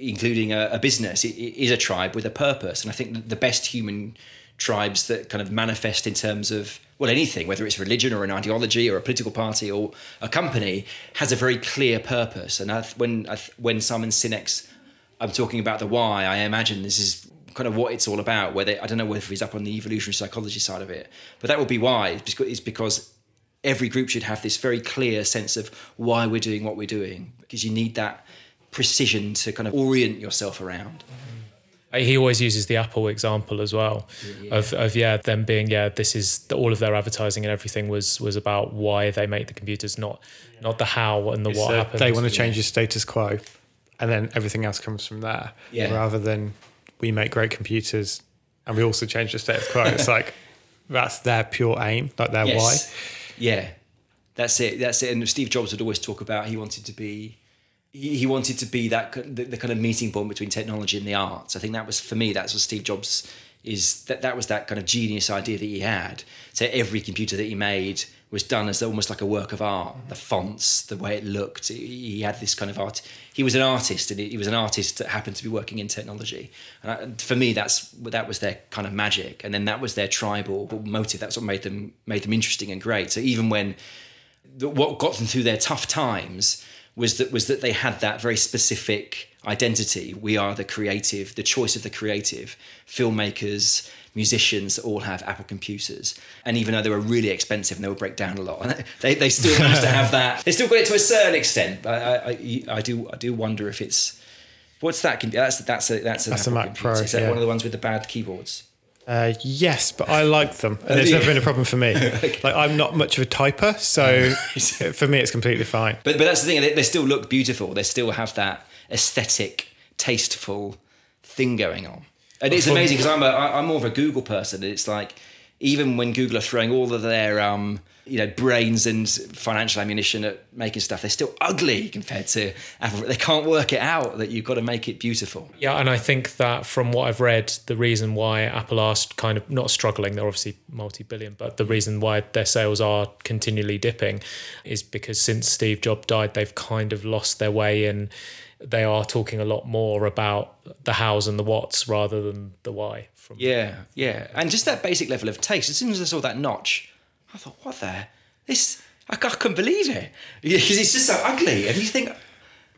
including a, a business, it, it is a tribe with a purpose. And I think the best human tribes that kind of manifest in terms of well anything whether it's religion or an ideology or a political party or a company has a very clear purpose and I, when I, when Simon Sinek's I'm talking about the why I imagine this is kind of what it's all about whether I don't know whether he's up on the evolutionary psychology side of it but that would be why it's because every group should have this very clear sense of why we're doing what we're doing because you need that precision to kind of orient yourself around. Uh, he always uses the Apple example as well, yeah. of of yeah them being yeah this is the, all of their advertising and everything was was about why they make the computers, not not the how and the it's what happens. They want to change yeah. your status quo, and then everything else comes from there. Yeah. Rather than we make great computers and we also change the status quo. it's like that's their pure aim, like their yes. why. Yeah, that's it. That's it. And Steve Jobs would always talk about he wanted to be he wanted to be that the, the, kind of meeting point between technology and the arts. I think that was for me. That's what Steve Jobs is. That that was that kind of genius idea that he had. So every computer that he made was done as almost like a work of art. The fonts, the way it looked. He had this kind of art. He was an artist, and he was an artist that happened to be working in technology. And I, for me, that's that was their kind of magic. And then that was their tribal motive. That's what made them made them interesting and great. So even when what got them through their tough times was that was that they had that very specific identity. We are the creative, the choice of the creative. Filmmakers, musicians all have Apple computers, and even though they were really expensive and they would break down a lot, they, they still managed to have that. They still got it to a certain extent. I, I, I do I do wonder if it's what's that? That's that's a that's, that's a Mac Pro. Is that yeah. one of the ones with the bad keyboards? Uh, yes, but I like them, and it's never been a problem for me. Like I'm not much of a typer, so for me it's completely fine. But but that's the thing. They, they still look beautiful. They still have that aesthetic, tasteful thing going on. And it's amazing because I'm a I- I'm more of a Google person. And it's like even when Google are throwing all of their um you know brains and financial ammunition at making stuff, they're still ugly compared to Apple. They can't work it out that you've got to make it beautiful. Yeah, and I think that from what I've read, the reason why Apple are kind of not struggling, they're obviously multi billion, but the reason why their sales are continually dipping is because since Steve Jobs died, they've kind of lost their way and they are talking a lot more about the hows and the whats rather than the why. From Yeah, yeah, and just that basic level of taste. As soon as I saw that notch, I thought, "What the? This I, I couldn't believe it because it's just so ugly." And you think,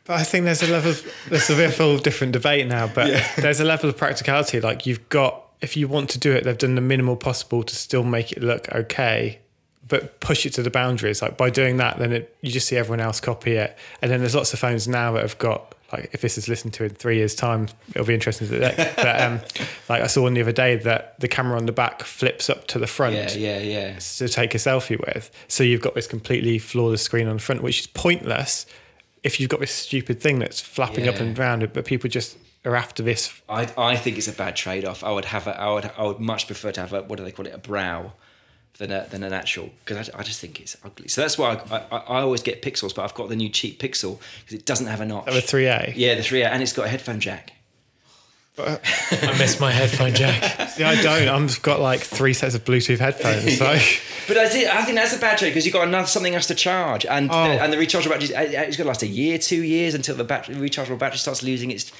But I think there's a level of there's a whole different debate now. But there's a level of practicality. Like you've got, if you want to do it, they've done the minimal possible to still make it look okay, but push it to the boundaries. Like by doing that, then it, you just see everyone else copy it. And then there's lots of phones now that have got like if this is listened to in three years' time, it'll be interesting to look. But um, like I saw one the other day that the camera on the back flips up to the front "Yeah, yeah, yeah." to take a selfie with. So you've got this completely flawless screen on the front, which is pointless if you've got this stupid thing that's flapping up and round it, but people just are after this. I, I think it's a bad trade off. I would have a, I would I would much prefer to have a what do they call it a brow than a, than an actual because I, I just think it's ugly. So that's why I, I, I always get pixels, but I've got the new cheap Pixel because it doesn't have a notch. Of a 3A. Yeah, the three A, and it's got a headphone jack. I miss my headphone jack. See, I don't. I've got like three sets of Bluetooth headphones. So But I think, I think that's a bad trade because you've got another something else to charge, and Oh. and the rechargeable battery it's going to last a year, two years until the battery rechargeable battery starts losing its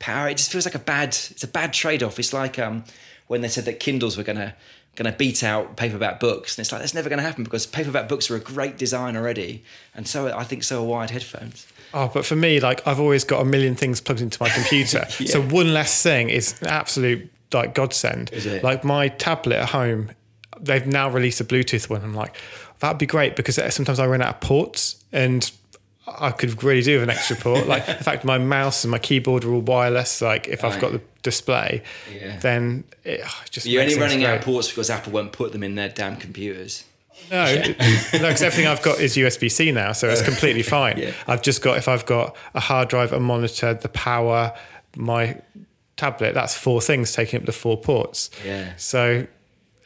power. It just feels like a bad it's a bad trade off. It's like um, when they said that Kindles were going to going to beat out paperback books, and it's like that's never going to happen because paperback books are a great design already, and so I think so are wired headphones. Oh, but for me, like I've always got a million things plugged into my computer. So one less thing is absolute like godsend. Is it? Like my tablet at home, they've now released a Bluetooth one. I'm like, that'd be great because sometimes I run out of ports and I could really do with an extra port. Like in fact, my mouse and my keyboard are all wireless. Like if I've got the display, Yeah. then it oh, just You're only running out of ports because Apple won't put them in their damn computers. No, no, because everything I've got is USB C now, so it's completely fine. Yeah. I've just got if I've got a hard drive, a monitor, the power, my tablet. That's four things taking up the four ports. Yeah. So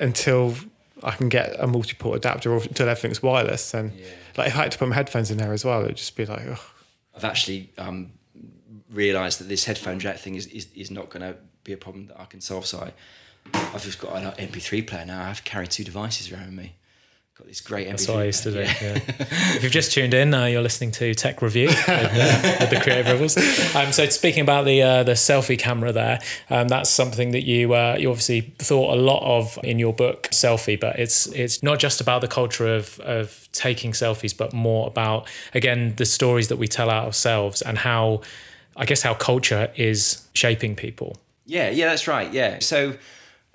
until I can get a multi-port adapter or until everything's wireless, then like if I had to put my headphones in there as well, it'd just be like, oh, I've actually um, realised that this headphone jack thing is, is, is not going to be a problem that I can solve. So I, I've just got an MP3 player now. I have to carry two devices around me. Got this great MP3 That's what I used to do. player. Yeah. if you've just tuned in, uh, you're listening to Tech Review with, uh, with the Creative Rebels. Um, so speaking about the uh, the selfie camera there, um, that's something that you uh, you obviously thought a lot of in your book Selfie, but it's it's not just about the culture of of taking selfies, but more about again the stories that we tell ourselves and how I guess how culture is shaping people. Yeah, yeah, that's right. Yeah. So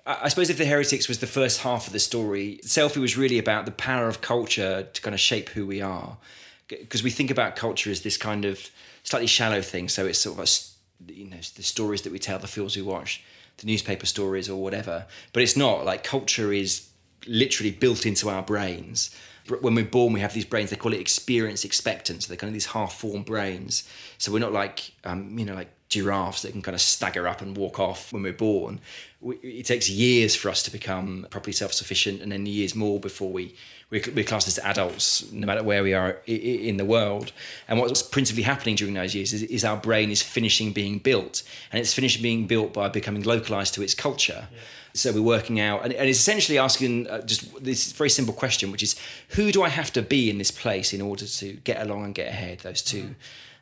I suppose if the heretics was the first half of the story, selfie was really about the power of culture to kind of shape who we are. Because we think about culture as this kind of slightly shallow thing. So it's sort of a, you know the stories that we tell, the films we watch, the newspaper stories or whatever. But it's not like culture is literally built into our brains. When we're born, we have these brains. They call it experience expectant. So they're kind of these half-formed brains. So we're not like um, you know like giraffes that can kind of stagger up and walk off when we're born. We, it takes years for us to become properly self-sufficient, and then years more before we we're, we're classed as adults, no matter where we are in the world. And what's principally happening during those years is, is our brain is finishing being built, and it's finished being built by becoming localized to its culture. So we're working out, and, and it's essentially asking uh, just this very simple question, which is, who do I have to be in this place in order to get along and get ahead? Those two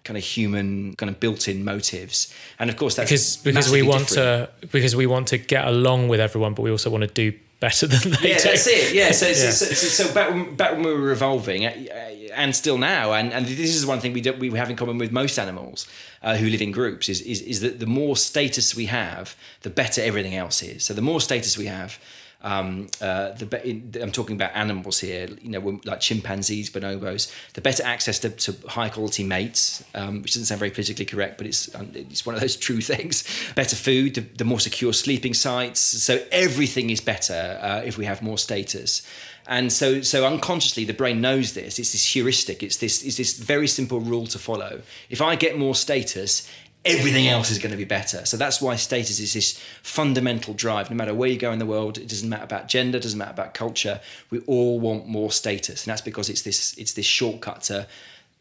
kind of human, kind of built-in motives, and of course that's because because we want different. to because we want to get along with everyone, but we also want to do better than they Yeah, do. that's it. Yeah, so, Yeah. so, so, so back, when, back when we were revolving, uh, uh, and still now, and, and this is one thing we do, we have in common with most animals uh, who live in groups is, is is that the more status we have, the better everything else is. So the more status we have, um, uh, the I'm talking about animals here, you know, like chimpanzees, bonobos, the better access to, to high quality mates, um, which doesn't sound very politically correct, but it's um, it's one of those true things. Better food, the, the more secure sleeping sites. So everything is better uh, if we have more status. And so, so unconsciously, the brain knows this. It's this heuristic. It's this, it's this very simple rule to follow. If I get more status, everything else is going to be better. So that's why status is this fundamental drive. No matter where you go in the world, it doesn't matter about gender, doesn't matter about culture. We all want more status, and that's because it's this it's this shortcut to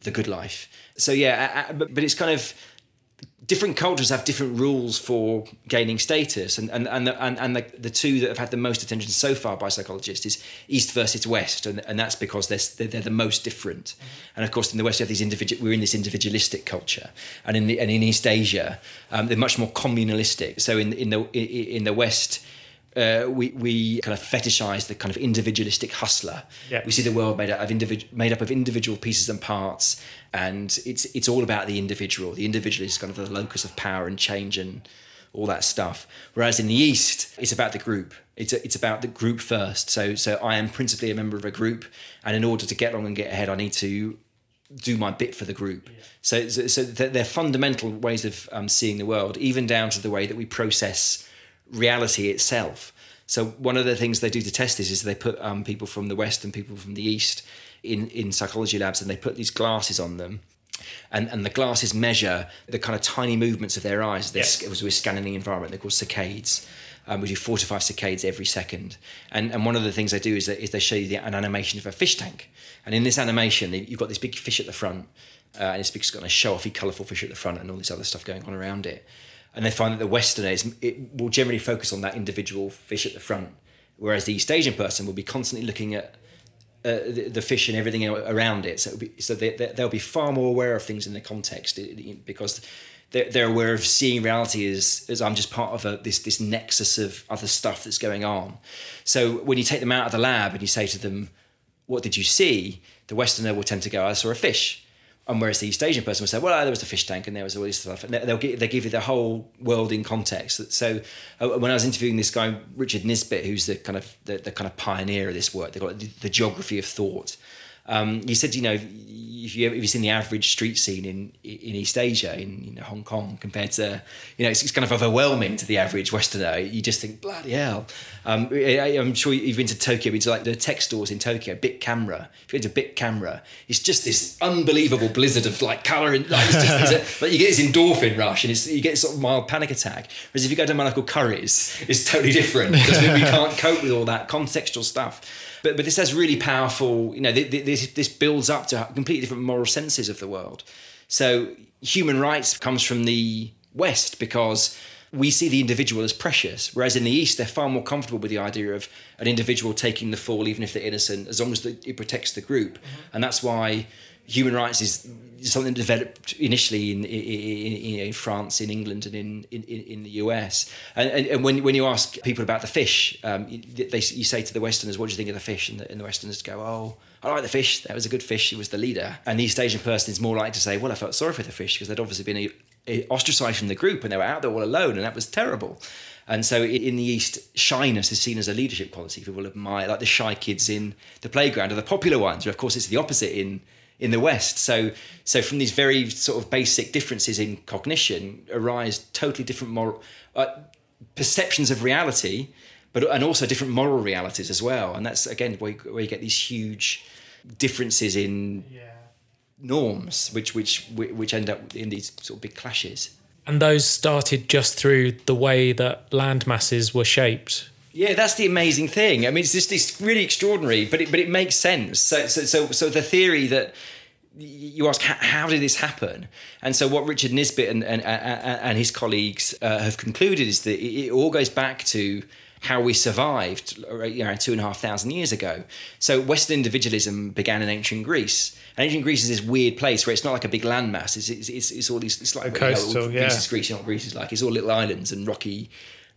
the good life. So yeah, but it's kind of different cultures have different rules for gaining status. And and and the, and, and the, the two that have had the most attention so far by psychologists is east versus west. And, and that's because they're, they're, the most different. And of course in the west we have these individual we're in this individualistic culture. And in the and in east asia um, they're much more communalistic. So in in the in the west uh, we, we kind of fetishize the kind of individualistic hustler. Yeah. We see the world made up of individ- made up of individual pieces and parts, and it's it's all about the individual. The individual is kind of the locus of power and change and all that stuff. Whereas in the East, it's about the group. It's a, it's about the group first. So so I am principally a member of a group, and in order to get along and get ahead, I need to do my bit for the group. So, so, so they're they're fundamental ways of um, seeing the world, even down to the way that we process reality itself. So one of the things they do to test this is they put um, people from the West and people from the East in, in psychology labs and they put these glasses on them. And, and the glasses measure the kind of tiny movements of their eyes they're, Yes. as we're scanning the environment. They're called saccades. Um, we do four to five saccades every second. And, and one of the things they do is, that, is they show you the, an animation of a fish tank. And in this animation, you've got this big fish at the front, uh, and it's because it's got a show offy, colourful fish at the front and all this other stuff going on around it. And they find that the Westerner is, it will generally focus on that individual fish at the front, whereas the East Asian person will be constantly looking at uh, the, the fish and everything around it. So, it'll be, so they, they, they'll be far more aware of things in the context it- it- because they're, they're aware of seeing reality as, as I'm just part of a, this, this nexus of other stuff that's going on. So when you take them out of the lab and you say to them, what did you see? The Westerner will tend to go, I saw a fish. And whereas the East Asian person would say, well, there was a fish tank and there was all this stuff. And they- they'll give, they give you the whole world in context. So uh, when I was interviewing this guy, Richard Nisbett, who's the kind of the, the kind of pioneer of this work, they it the, the geography of thought. Um, you said, you know, if you if you've seen the average street scene in in East Asia, in you know, Hong Kong, compared to, you know, it's, it's kind of overwhelming to the average Westerner. You just think, bloody hell. Um, I, I'm sure you've been to Tokyo, been to like the tech stores in Tokyo, Bic Camera. If you're into Bic Camera, it's just this unbelievable blizzard of like color and like, it's just, it's a, like you get this endorphin rush and it's, you get sort of mild panic attack. Whereas if you go to Monaco Curry's, it's totally different because we, we can't cope with all that contextual stuff. But but this has really powerful, you know, th- th- this this builds up to completely different moral senses of the world. So human rights comes from the West because we see the individual as precious, whereas in the East they're far more comfortable with the idea of an individual taking the fall, even if they're innocent, as long as the, it protects the group, mm-hmm. and that's why human rights is something developed initially in, in, in, France, in England, and in, in, in the US. And, and, and when, when you ask people about the fish, um, they, you say to the Westerners, "What do you think of the fish?" And the, and the Westerners go, "Oh, I like the fish. That was a good fish. He was the leader." And the East Asian person is more likely to say, "Well, I felt sorry for the fish because they'd obviously been uh, ostracized from the group and they were out there all alone, and that was terrible." And so in the East, shyness is seen as a leadership quality. People admire, like the shy kids in the playground are the popular ones. Of course, it's the opposite in in the West. So so from these very sort of basic differences in cognition arise totally different moral uh, perceptions of reality, but and also different moral realities as well. And that's again where you, where you get these huge differences in norms, which which which end up in these sort of big clashes. And those started just through the way that land masses were shaped. Yeah, that's the amazing thing. I mean, it's just it's really extraordinary, but it but it makes sense. So so so, so the theory that you ask how, did this happen, and so what Richard Nisbett and and, and, his colleagues uh, have concluded is that it, all goes back to how we survived you know, two and a half thousand years ago. So Western individualism began in ancient Greece. And ancient Greece is this weird place where it's not like a big landmass. It's, it's, it's, it's all these, it's like coastal, you know, yeah. Greece is Greece, you know what Greece is like. It's all little islands and rocky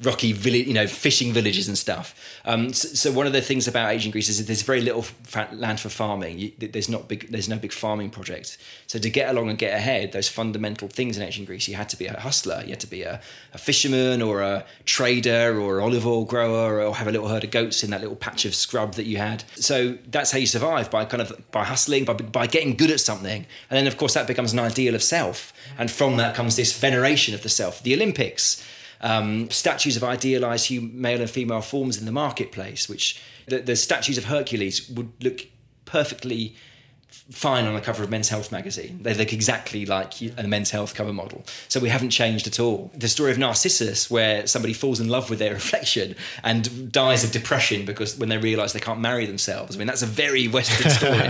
rocky village, you know, fishing villages and stuff. Um, so, so, one of the things about ancient Greece is there's very little land for farming. You, there's not big, there's no big farming project. So to get along and get ahead, those fundamental things in ancient Greece, you had to be a hustler, you had to be a, a fisherman or a trader or olive oil grower or have a little herd of goats in that little patch of scrub that you had. So that's how you survive by kind of by hustling, by by getting good at something, and then of course that becomes an ideal of self, and from that comes this veneration of the self. The Olympics um, statues of idealized male and female forms in the marketplace, which the, the statues of Hercules would look perfectly fine on the cover of Men's Health magazine. They look exactly like a Men's Health cover model. So we haven't changed at all. The story of Narcissus, where somebody falls in love with their reflection and dies of depression because when they realise they can't marry themselves. I mean, that's a very Western story.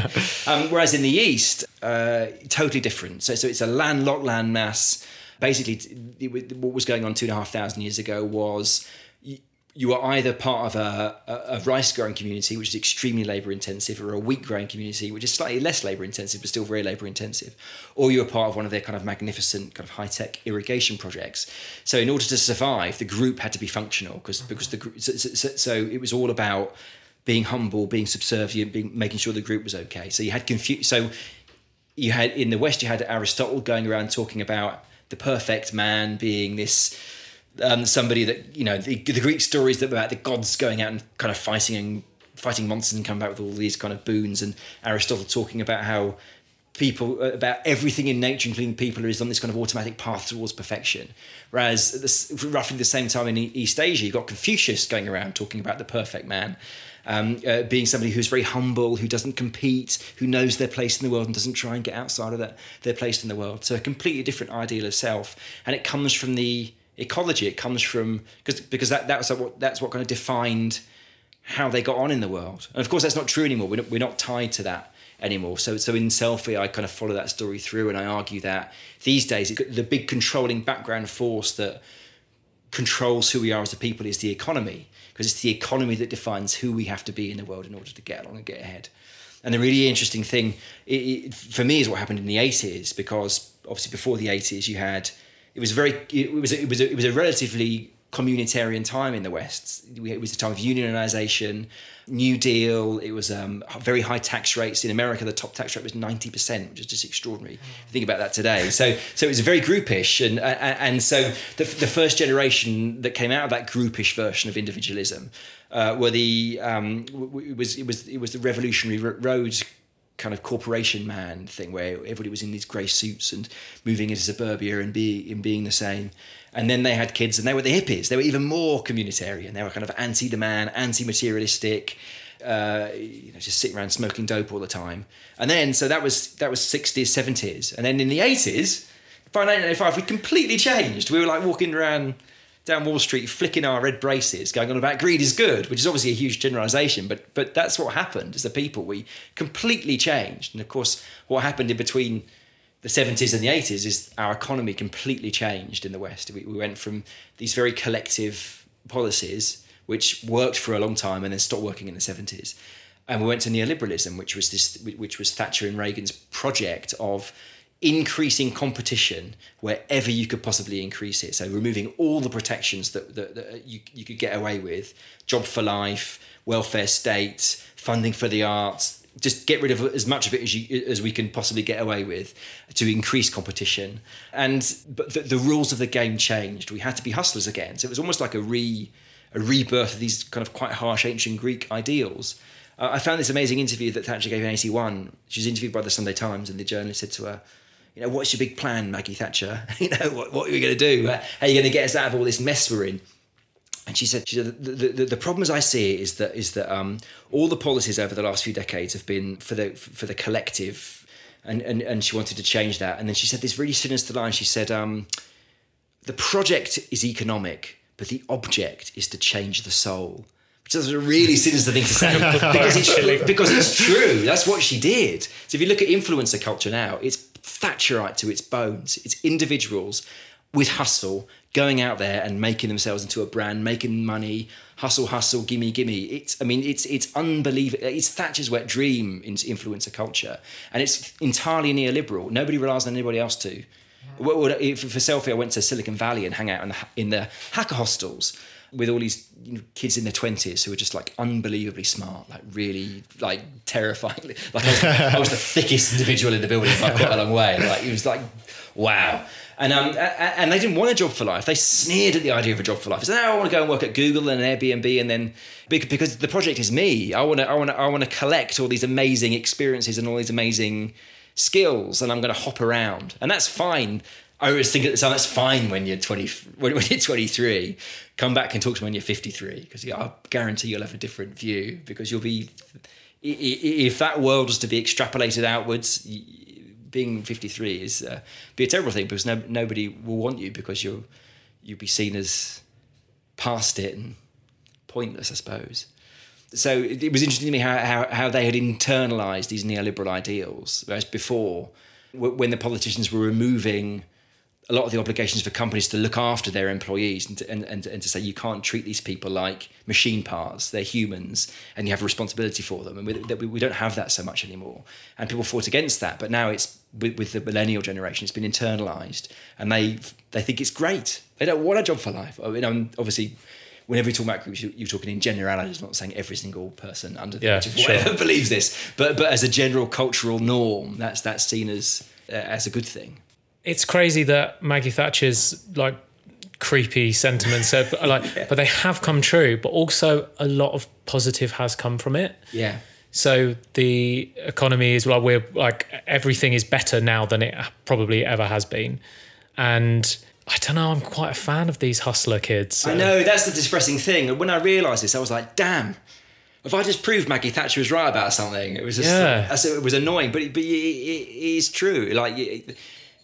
um, whereas in the East, uh, totally different. So, so it's a landlocked landmass basically it, what was going on two and a half thousand years ago was you, you were either part of a, a, a rice growing community, which is extremely labour intensive, or a wheat growing community, which is slightly less labour intensive, but still very labour intensive, or you were part of one of their kind of magnificent kind of high tech irrigation projects. So in order to survive, the group had to be functional because mm-hmm. because the group. So, so, so it was all about being humble, being subservient, being making sure the group was okay. So you had confu- So you had in the West, you had Aristotle going around talking about the perfect man being this um, somebody that you know the, the Greek stories that about the gods going out and kind of fighting and fighting monsters and coming back with all these kind of boons and Aristotle talking about how people uh, about everything in nature including people is on this kind of automatic path towards perfection. Whereas this, roughly the same time in east asia you've got confucius going around talking about the perfect man um, uh, being somebody who's very humble, who doesn't compete, who knows their place in the world and doesn't try and get outside of that, their place in the world. So a completely different ideal of self, and it comes from the ecology. It comes from because because that that's what that's what kind of defined how they got on in the world. And of course, that's not true anymore. We're not, we're not tied to that anymore. So so in selfie, I kind of follow that story through, and I argue that these days it, the big controlling background force that controls who we are as a people is the economy because it's the economy that defines who we have to be in the world in order to get along and get ahead. And the really interesting thing it, it, for me is what happened in the 80s, because obviously before the 80s you had it was very it was it was a, it was a relatively communitarian time in the West. It was a time of unionization, New Deal. It was um, very high tax rates in America. The top tax rate was ninety percent, which is just extraordinary. think about that today. So, so it was very groupish, and and, and so the, the first generation that came out of that groupish version of individualism uh, were the um, it was it was it was the revolutionary roads kind of corporation man thing where everybody was in these grey suits and moving into suburbia and be and being the same. And then they had kids and they were the hippies. They were even more communitarian. They were kind of anti the man, anti materialistic, uh, you know, just sitting around smoking dope all the time. And then, so that was that was 60s, 70s. And then in the 80s, by 1985, we completely changed. We were like walking around down Wall Street flicking our red braces, going on about greed is good, which is obviously a huge generalization, but but that's what happened as a people. We completely changed. And of course, what happened in between the 70s and the 80s is our economy completely changed in the West. We, we went from these very collective policies, which worked for a long time and then stopped working in the 70s. And we went to neoliberalism, which was this, which was Thatcher and Reagan's project of increasing competition wherever you could possibly increase it. So removing all the protections that, that, that, you, you could get away with, job for life, welfare state, funding for the arts, just get rid of as much of it as you as we can possibly get away with to increase competition. And but the, the rules of the game changed. We had to be hustlers again. So it was almost like a re a rebirth of these kind of quite harsh ancient Greek ideals. Uh, I found this amazing interview that Thatcher gave in 81. She was interviewed by the Sunday Times, and the journalist said to her, you know, what's your big plan, Maggie Thatcher? you know, what, what are you going to do? How are you going to get us out of all this mess we're in? And she said, she said the, the, the problem as I see it is that is that um, all the policies over the last few decades have been for the for the collective, and, and and she wanted to change that. And then she said this really sinister line. She said, um, "The project is economic, but the object is to change the soul." Which is a really sinister thing to say because it's because it's true. That's what she did. So if you look at influencer culture now, it's Thatcherite to its bones. It's individuals with hustle going out there and making themselves into a brand, making money, hustle, hustle, gimme, gimme. It's, I mean, it's it's unbelievable. It's Thatcher's wet dream into influencer culture, and it's entirely neoliberal. Nobody relies on anybody else to. For selfie, I went to Silicon Valley and hang out in the, in the hacker hostels. with all these you know, kids in their twenties who are just like unbelievably smart, like really like terrifyingly. Like I was, I was the thickest individual in the building by quite a long way. Like it was like wow. And um, and they didn't want a job for life. They sneered at the idea of a job for life. They said, "No, I want to go and work at Google and Airbnb, and then because the project is me. I want to, I want to, I want to collect all these amazing experiences and all these amazing skills, and I'm going to hop around, and that's fine. I always think at the time that's fine when you're 20, when, when you're 23. Come back and talk to me when you're 53, because I guarantee you'll have a different view because you'll be. If that world was to be extrapolated outwards, being 53 is uh, be a terrible thing because no, nobody will want you because you'll you'll be seen as past it and pointless, I suppose. So it, it was interesting to me how, how, how they had internalized these neoliberal ideals, whereas before, when the politicians were removing a lot of the obligations for companies to look after their employees and to, and, and, and to say you can't treat these people like machine parts, they're humans, and you have a responsibility for them. And we, we don't have that so much anymore. And people fought against that, but now it's with, with the millennial generation, it's been internalized, and they they think it's great. They don't want a job for life. I mean, obviously, whenever you talk about groups, you're talking in generalities, not saying every single person under the yeah, age of whatever sure. believes this, but but as a general cultural norm, that's that's seen as uh, as a good thing it's crazy that Maggie Thatcher's like creepy sentiments have like yeah. but they have come true but also a lot of positive has come from it yeah so the economy is like we're like everything is better now than it probably ever has been and I don't know. I'm quite a fan of these hustler kids. So. I know that's the depressing thing. And When I realised this, I was like, "Damn! If I just proved Maggie Thatcher was right about something, it was just yeah. it was annoying, but but it, it, it is true. Like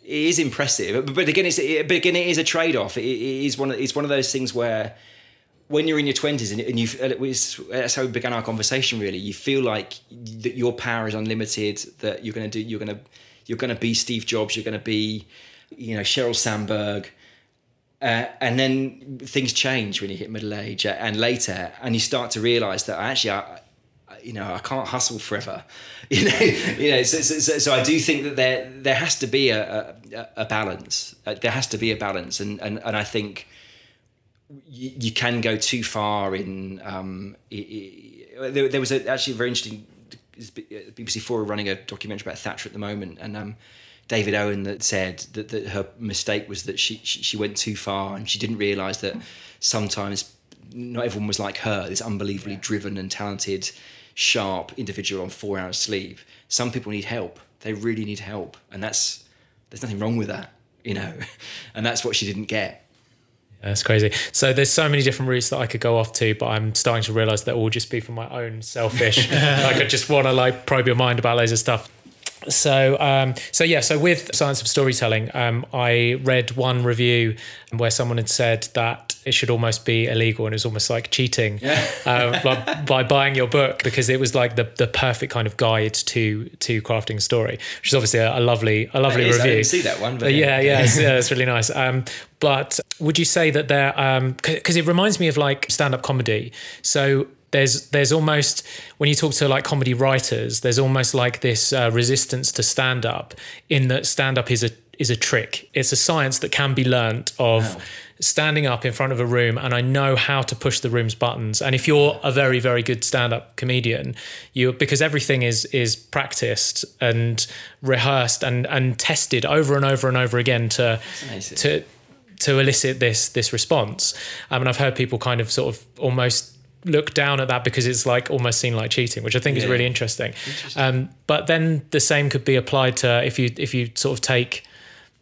it is impressive. But, but again, it's but again, it is a trade off. It, it is one. Of, it's one of those things where when you're in your twenties and, and you that's how we began our conversation. Really, you feel like that your power is unlimited. That you're going to do. You're going to you're going to be Steve Jobs. You're going to be you know Sheryl Sandberg. Uh, and then things change when you hit middle age and later, and you start to realize that actually I, you know, I can't hustle forever. You know, you know. So, so, so, I do think that there there has to be a, a, a balance. Uh, there has to be a balance, and and, and I think you, you can go too far in. Um, it, it, there, there was a, actually a very interesting BBC Four running a documentary about Thatcher at the moment, and um, David Owen that said that, that her mistake was that she, she, she went too far and she didn't realise that sometimes not everyone was like her. This unbelievably driven and talented sharp individual on four hours sleep. Some people need help. They really need help, and that's there's nothing wrong with that, you know. and that's what she didn't get. Yeah, that's crazy. So there's so many different routes that I could go off to, but I'm starting to realize that all just be for my own selfish. like I just want to like probe your mind about loads of stuff so um, so yeah so with science of storytelling um, i read one review where someone had said that it should almost be illegal and it was almost like cheating yeah. uh, by, by, buying your book because it was like the, the perfect kind of guide to to crafting a story which is obviously a, a lovely a lovely review I didn't see that one but yeah. yeah, yeah, it's, yeah it's really nice. Um, but would you say that there because um, it reminds me of like stand-up comedy. So there's there's almost when you talk to like comedy writers, there's almost like this uh, resistance to stand up in that stand up is a is a trick. It's a science that can be learnt of wow. standing up in front of a room and I know how to push the room's buttons. And if you're a very very good stand-up comedian, you because everything is is practiced and rehearsed and and tested over and over and over again to to to elicit this this response. Um, and I've heard people kind of sort of almost look down at that because it's like almost seen like cheating, which I think yeah. is really interesting. interesting. Um, but then the same could be applied to if you if you sort of take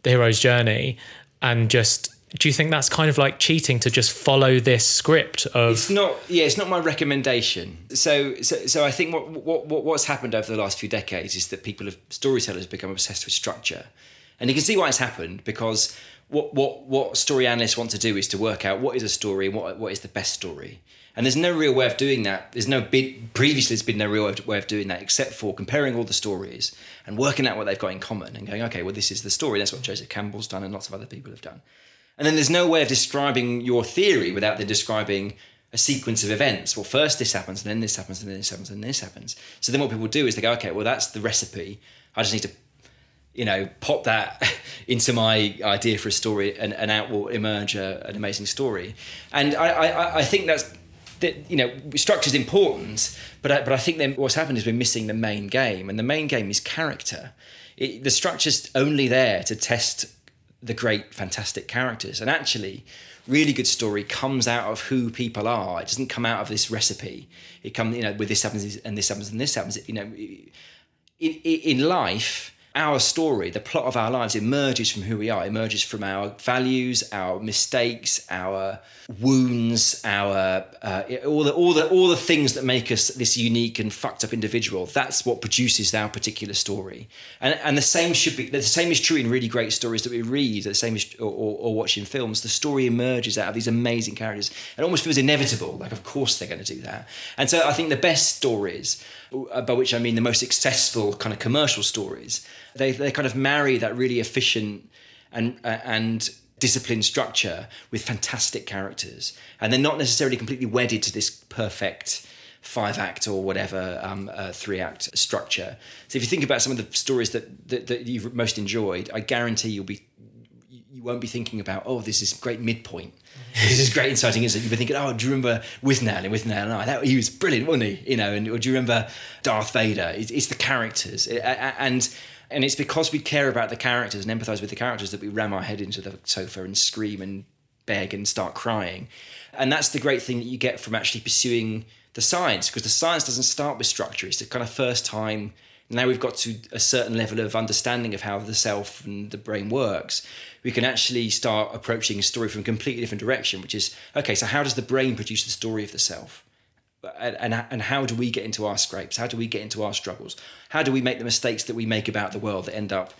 the hero's journey and just do you think that's kind of like cheating to just follow this script of it's not yeah it's not my recommendation so so, so i think what, what what's happened over the last few decades is that people have storytellers become obsessed with structure and you can see why it's happened because what what what story analysts want to do is to work out what is a story and what what is the best story and there's no real way of doing that. There's no previously. There's been no real way of doing that except for comparing all the stories and working out what they've got in common and going, okay, well, this is the story. That's what Joseph Campbell's done and lots of other people have done. And then there's no way of describing your theory without then describing a sequence of events. Well, first this happens, and then this happens, and then this happens, and this happens. So then what people do is they go, okay, well, that's the recipe. I just need to you know, pop that into my idea for a story, and, and out will emerge a, an amazing story. And I, I, I think that's that you know structure is important, but I, but I think then what's happened is we're missing the main game, and the main game is character. It, the structure's only there to test the great, fantastic characters, and actually, really good story comes out of who people are. It doesn't come out of this recipe. It comes, you know, with this happens and this happens and this happens. You know, in, in life our story, the plot of our lives emerges from who we are, emerges from our values, our mistakes, our wounds, our uh, all the all the all the things that make us this unique and fucked up individual. That's what produces our particular story. And and the same should be the same is true in really great stories that we read. The same is or, or, or watch in films. The story emerges out of these amazing characters. It almost feels inevitable. Like of course they're going to do that. And so I think the best stories, by which I mean the most successful kind of commercial stories they they kind of marry that really efficient and uh, and disciplined structure with fantastic characters, and they're not necessarily completely wedded to this perfect five act or whatever um, uh, three act structure. So if you think about some of the stories that, that, that you've most enjoyed, I guarantee you'll be you won't be thinking about oh this is great midpoint. This is great inciting incident. You've been thinking, oh, do you remember Withnail and Withnail and I? That, he was brilliant, wasn't he? You know, and or do you remember Darth Vader? It's, it's the characters, it, and and it's because we care about the characters and empathize with the characters that we ram our head into the sofa and scream and beg and start crying. And that's the great thing that you get from actually pursuing the science, because the science doesn't start with structure. It's the kind of first time now we've got to a certain level of understanding of how the self and the brain works. We can actually start approaching a story from a completely different direction, which is okay, so how does the brain produce the story of the self? and, and how do we get into our scrapes? How do we get into our struggles? How do we make the mistakes that we make about the world that end up?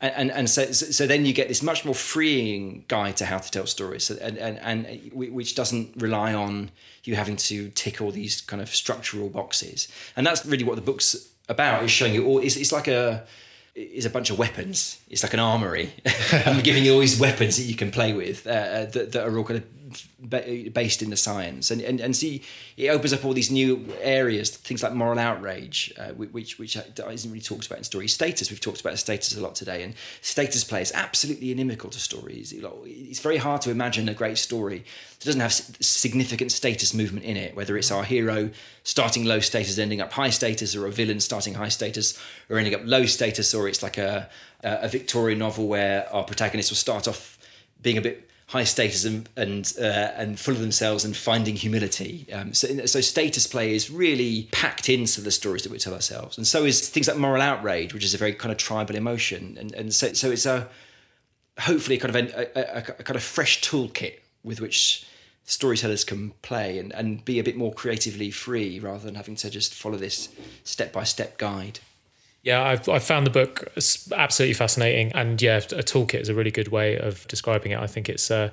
And, and, and so, so then you get this much more freeing guide to how to tell stories, and, and, and which doesn't rely on you having to tick all these kind of structural boxes. And that's really what the book's about, is showing you all, it's, it's like a, is a bunch of weapons. It's like an armory. I'm giving you all these weapons that you can play with uh, uh that, that are all kind of based in the science. And, and and see it opens up all these new areas things like moral outrage uh, which which isn't really talked about in stories. Status we've talked about status a lot today and status play is absolutely inimical to stories. It's very hard to imagine a great story that doesn't have significant status movement in it whether it's our hero starting low status ending up high status or a villain starting high status or ending up low status or it's like a a Victorian novel where our protagonist will start off being a bit high status and and, uh, and full of themselves and finding humility. Um, so, so status play is really packed into the stories that we tell ourselves, and so is things like moral outrage, which is a very kind of tribal emotion, and and so so it's a hopefully kind of a, a, a kind of fresh toolkit with which storytellers can play and, and be a bit more creatively free rather than having to just follow this step by step guide. Yeah, I've, I've found the book absolutely fascinating. And yeah, a toolkit is a really good way of describing it. I think it's uh,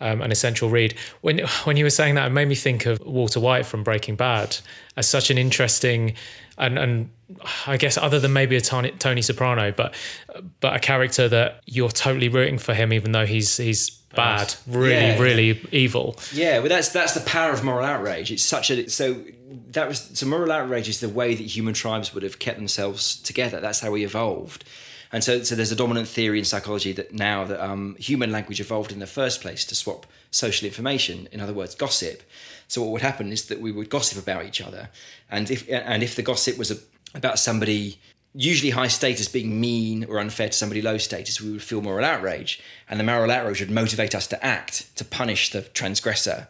um, an essential read. When, when you were saying that, it made me think of Walter White from Breaking Bad as such an interesting and, and I guess other than maybe a Tony, Tony Soprano, but but a character that you're totally rooting for him, even though he's he's bad, really, yeah. really evil. Yeah, well, that's that's the power of moral outrage. It's such a so that was so moral outrage is the way that human tribes would have kept themselves together. That's how we evolved. And so, so there's a dominant theory in psychology that now that um, human language evolved in the first place to swap social information, in other words, gossip. So what would happen is that we would gossip about each other, and if and if the gossip was a, about somebody usually high status being mean or unfair to somebody low status, we would feel moral outrage, and the moral outrage would motivate us to act to punish the transgressor.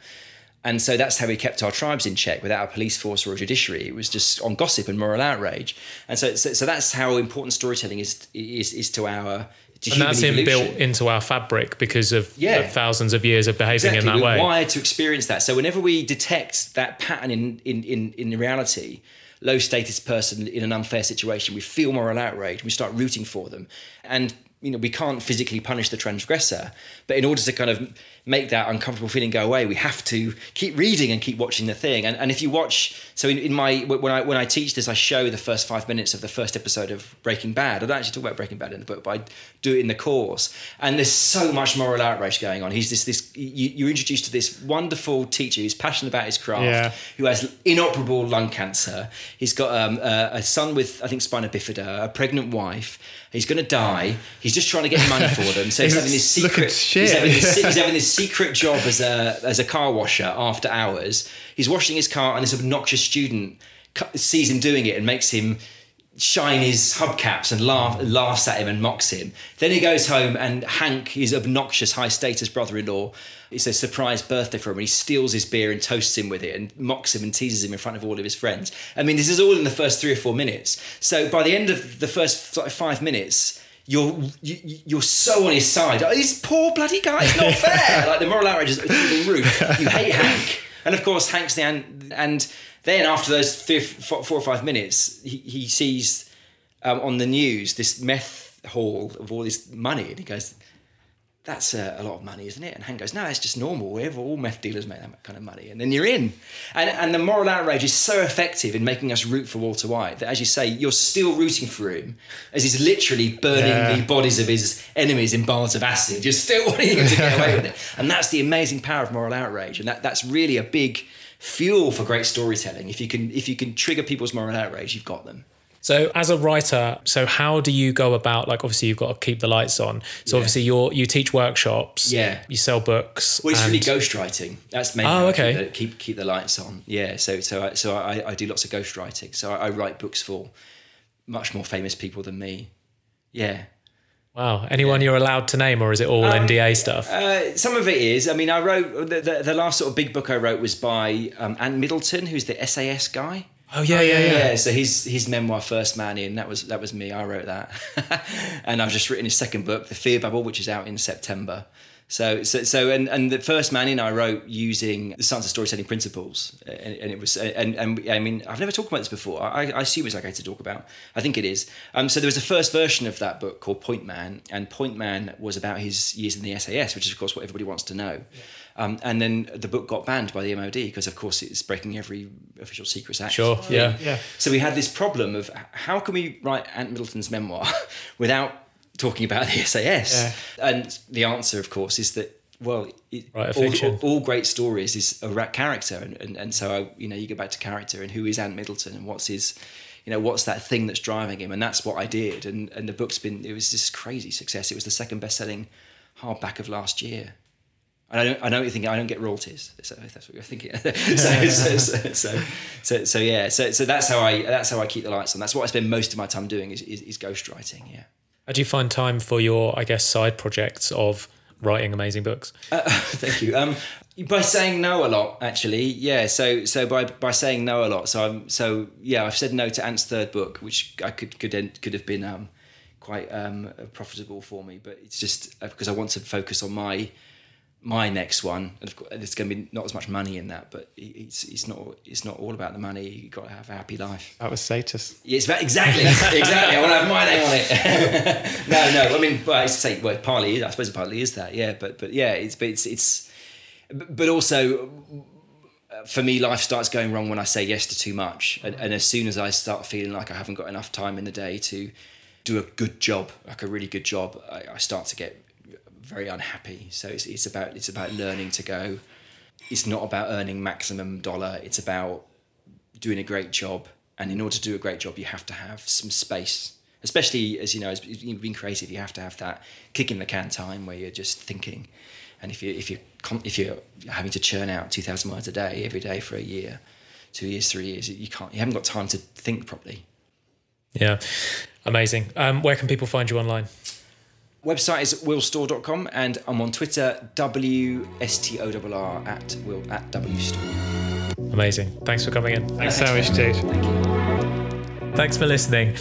And so that's how we kept our tribes in check without a police force or a judiciary. It was just on gossip and moral outrage. And so, so, so that's how important storytelling is, is, is to our to and that's inbuilt into our fabric because of yeah. thousands of years of behaving exactly. in that We're way. wired to experience that. So whenever we detect that pattern in, in, in, in reality, low status person in an unfair situation, we feel moral outrage, we start rooting for them. And you know we can't physically punish the transgressor but in order to kind of make that uncomfortable feeling go away we have to keep reading and keep watching the thing and, and if you watch so in, in my when i when i teach this i show the first five minutes of the first episode of breaking bad i don't actually talk about breaking bad in the book but i do it in the course and there's so much moral outrage going on he's this this you, you're introduced to this wonderful teacher who's passionate about his craft Yeah. who has inoperable lung cancer. He's got um, a, a son with, I think, spina bifida, a pregnant wife. He's going to die. He's just trying to get money for them. So he's, having this secret. He's, having this, he's having this secret job as a as a car washer after hours. He's washing his car, and this obnoxious student sees him doing it and makes him shine his hubcaps and laugh, laughs at him and mocks him. Then he goes home and Hank, his obnoxious high status brother in law, it's a surprise birthday for him and he steals his beer and toasts him with it and mocks him and teases him in front of all of his friends. I mean, this is all in the first three or four minutes. So by the end of the first five minutes, you're you, you're so on his side. This poor bloody guy, it's not fair. like the moral outrage is through the roof. You hate Hank, and of course Hank's the an- and then after those three, four four or five minutes, he, he sees um, on the news this meth haul of all this money, and he goes, "That's uh, a lot of money, isn't it?" And Hank goes, "No, it's just normal. We've all meth dealers make that kind of money." And then you're in, and and the moral outrage is so effective in making us root for Walter White that, as you say, you're still rooting for him as he's literally burning Yeah. the bodies of his enemies in bars of acid. You're still wanting him to get away with it, and that's the amazing power of moral outrage, and that that's really a big fuel for great storytelling. If you can if you can trigger people's moral outrage, you've got them. So as a writer, so how do you go about like obviously you've got to keep the lights on. So obviously you're you teach workshops, Yeah. you sell books. Well, it's and- really ghostwriting. That's maybe Oh, okay. keep, the, keep keep the lights on. Yeah, so so I, so I, I do lots of ghostwriting. So I, I write books for much more famous people than me. Yeah, Wow. Anyone you're allowed to name or is it all NDA stuff? uh, some of it is. I mean, I wrote the, the, the last sort of big book I wrote was by um, Ant Middleton, who's the SAS guy. Oh yeah, yeah, yeah. Yeah, so his his memoir First Man In that was that was me. I wrote that, and I've just written his second book, The Fear Bubble, which is out in September. So so so and and the First Man In I wrote using the Science of Storytelling principles, and, and it was and and I mean I've never talked about this before. I, I assume it's okay to talk about. I think it is. Um, so there was a first version of that book called Point Man, and Point Man was about his years in the SAS, which is of course what everybody wants to know. Um, and then the book got banned by the MOD because, of course, it's breaking every official secrets act. Sure, yeah. Yeah. So we had this problem of how can we write Ant Middleton's memoir without talking about the SAS? And the answer, of course, is that well, it, Write a all, all, all great stories is about character, and, and and so I, you know you go back to character and who is Ant Middleton and what's his, you know, what's that thing that's driving him, and that's what I did, and and the book's been it was this crazy success. It was the second best selling hardback of last year. I don't, I know you think I don't get royalties. So if that's what you're thinking. so, so, so, so, so, yeah. So, so that's how I, that's how I keep the lights on. That's what I spend most of my time doing is, is, is ghostwriting. Yeah. How do you find time for your, I guess, side projects of writing amazing books? Thank you. Um, by saying no a lot, actually, yeah. So, so by by saying no a lot, so I'm so yeah. I've said no to Ant's third book, which I could could could have been um, quite um, profitable for me, but it's just uh, because I want to focus on my my next one. And of course, there's going to be not as much money in that, but it's it's not it's not all about the money. You've got to have a happy life. That was status. Yeah, it's about, exactly, exactly. I want to have my name on it. no, no. I mean, well, I say, well, partly, I suppose, it partly is that. Yeah, but but yeah, it's but it's it's, but also uh, for me, life starts going wrong when I say yes to too much, and, and as soon as I start feeling like I haven't got enough time in the day to do a good job, like a really good job, I, I start to get very unhappy. So it's it's about it's about learning to go. It's not about earning maximum dollar. It's about doing a great job. And in order to do a great job, you have to have some space. Especially as you know, as being creative, you have to have that kick in the can time where you're just thinking. And if you if you if you're having to churn out two thousand words a day every day for a year, two years, three years, you can't. You haven't got time to think properly. Yeah. Amazing. Um, where can people find you online? Website is willstorr.com and I'm on Twitter WSTORR at will at WStorr. Amazing. Thanks for coming in. Thanks so much, dude. Thanks for listening.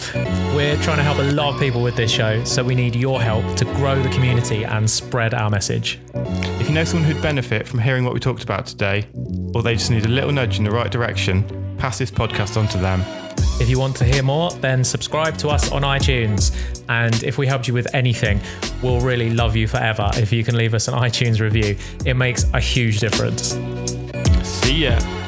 We're trying to help a lot of people with this show, so we need your help to grow the community and spread our message. If you know someone who'd benefit from hearing what we talked about today, or they just need a little nudge in the right direction, pass this podcast on to them. If you want to hear more, then subscribe to us on iTunes. And if we helped you with anything, we'll really love you forever if you can leave us an iTunes review. It makes a huge difference. See ya.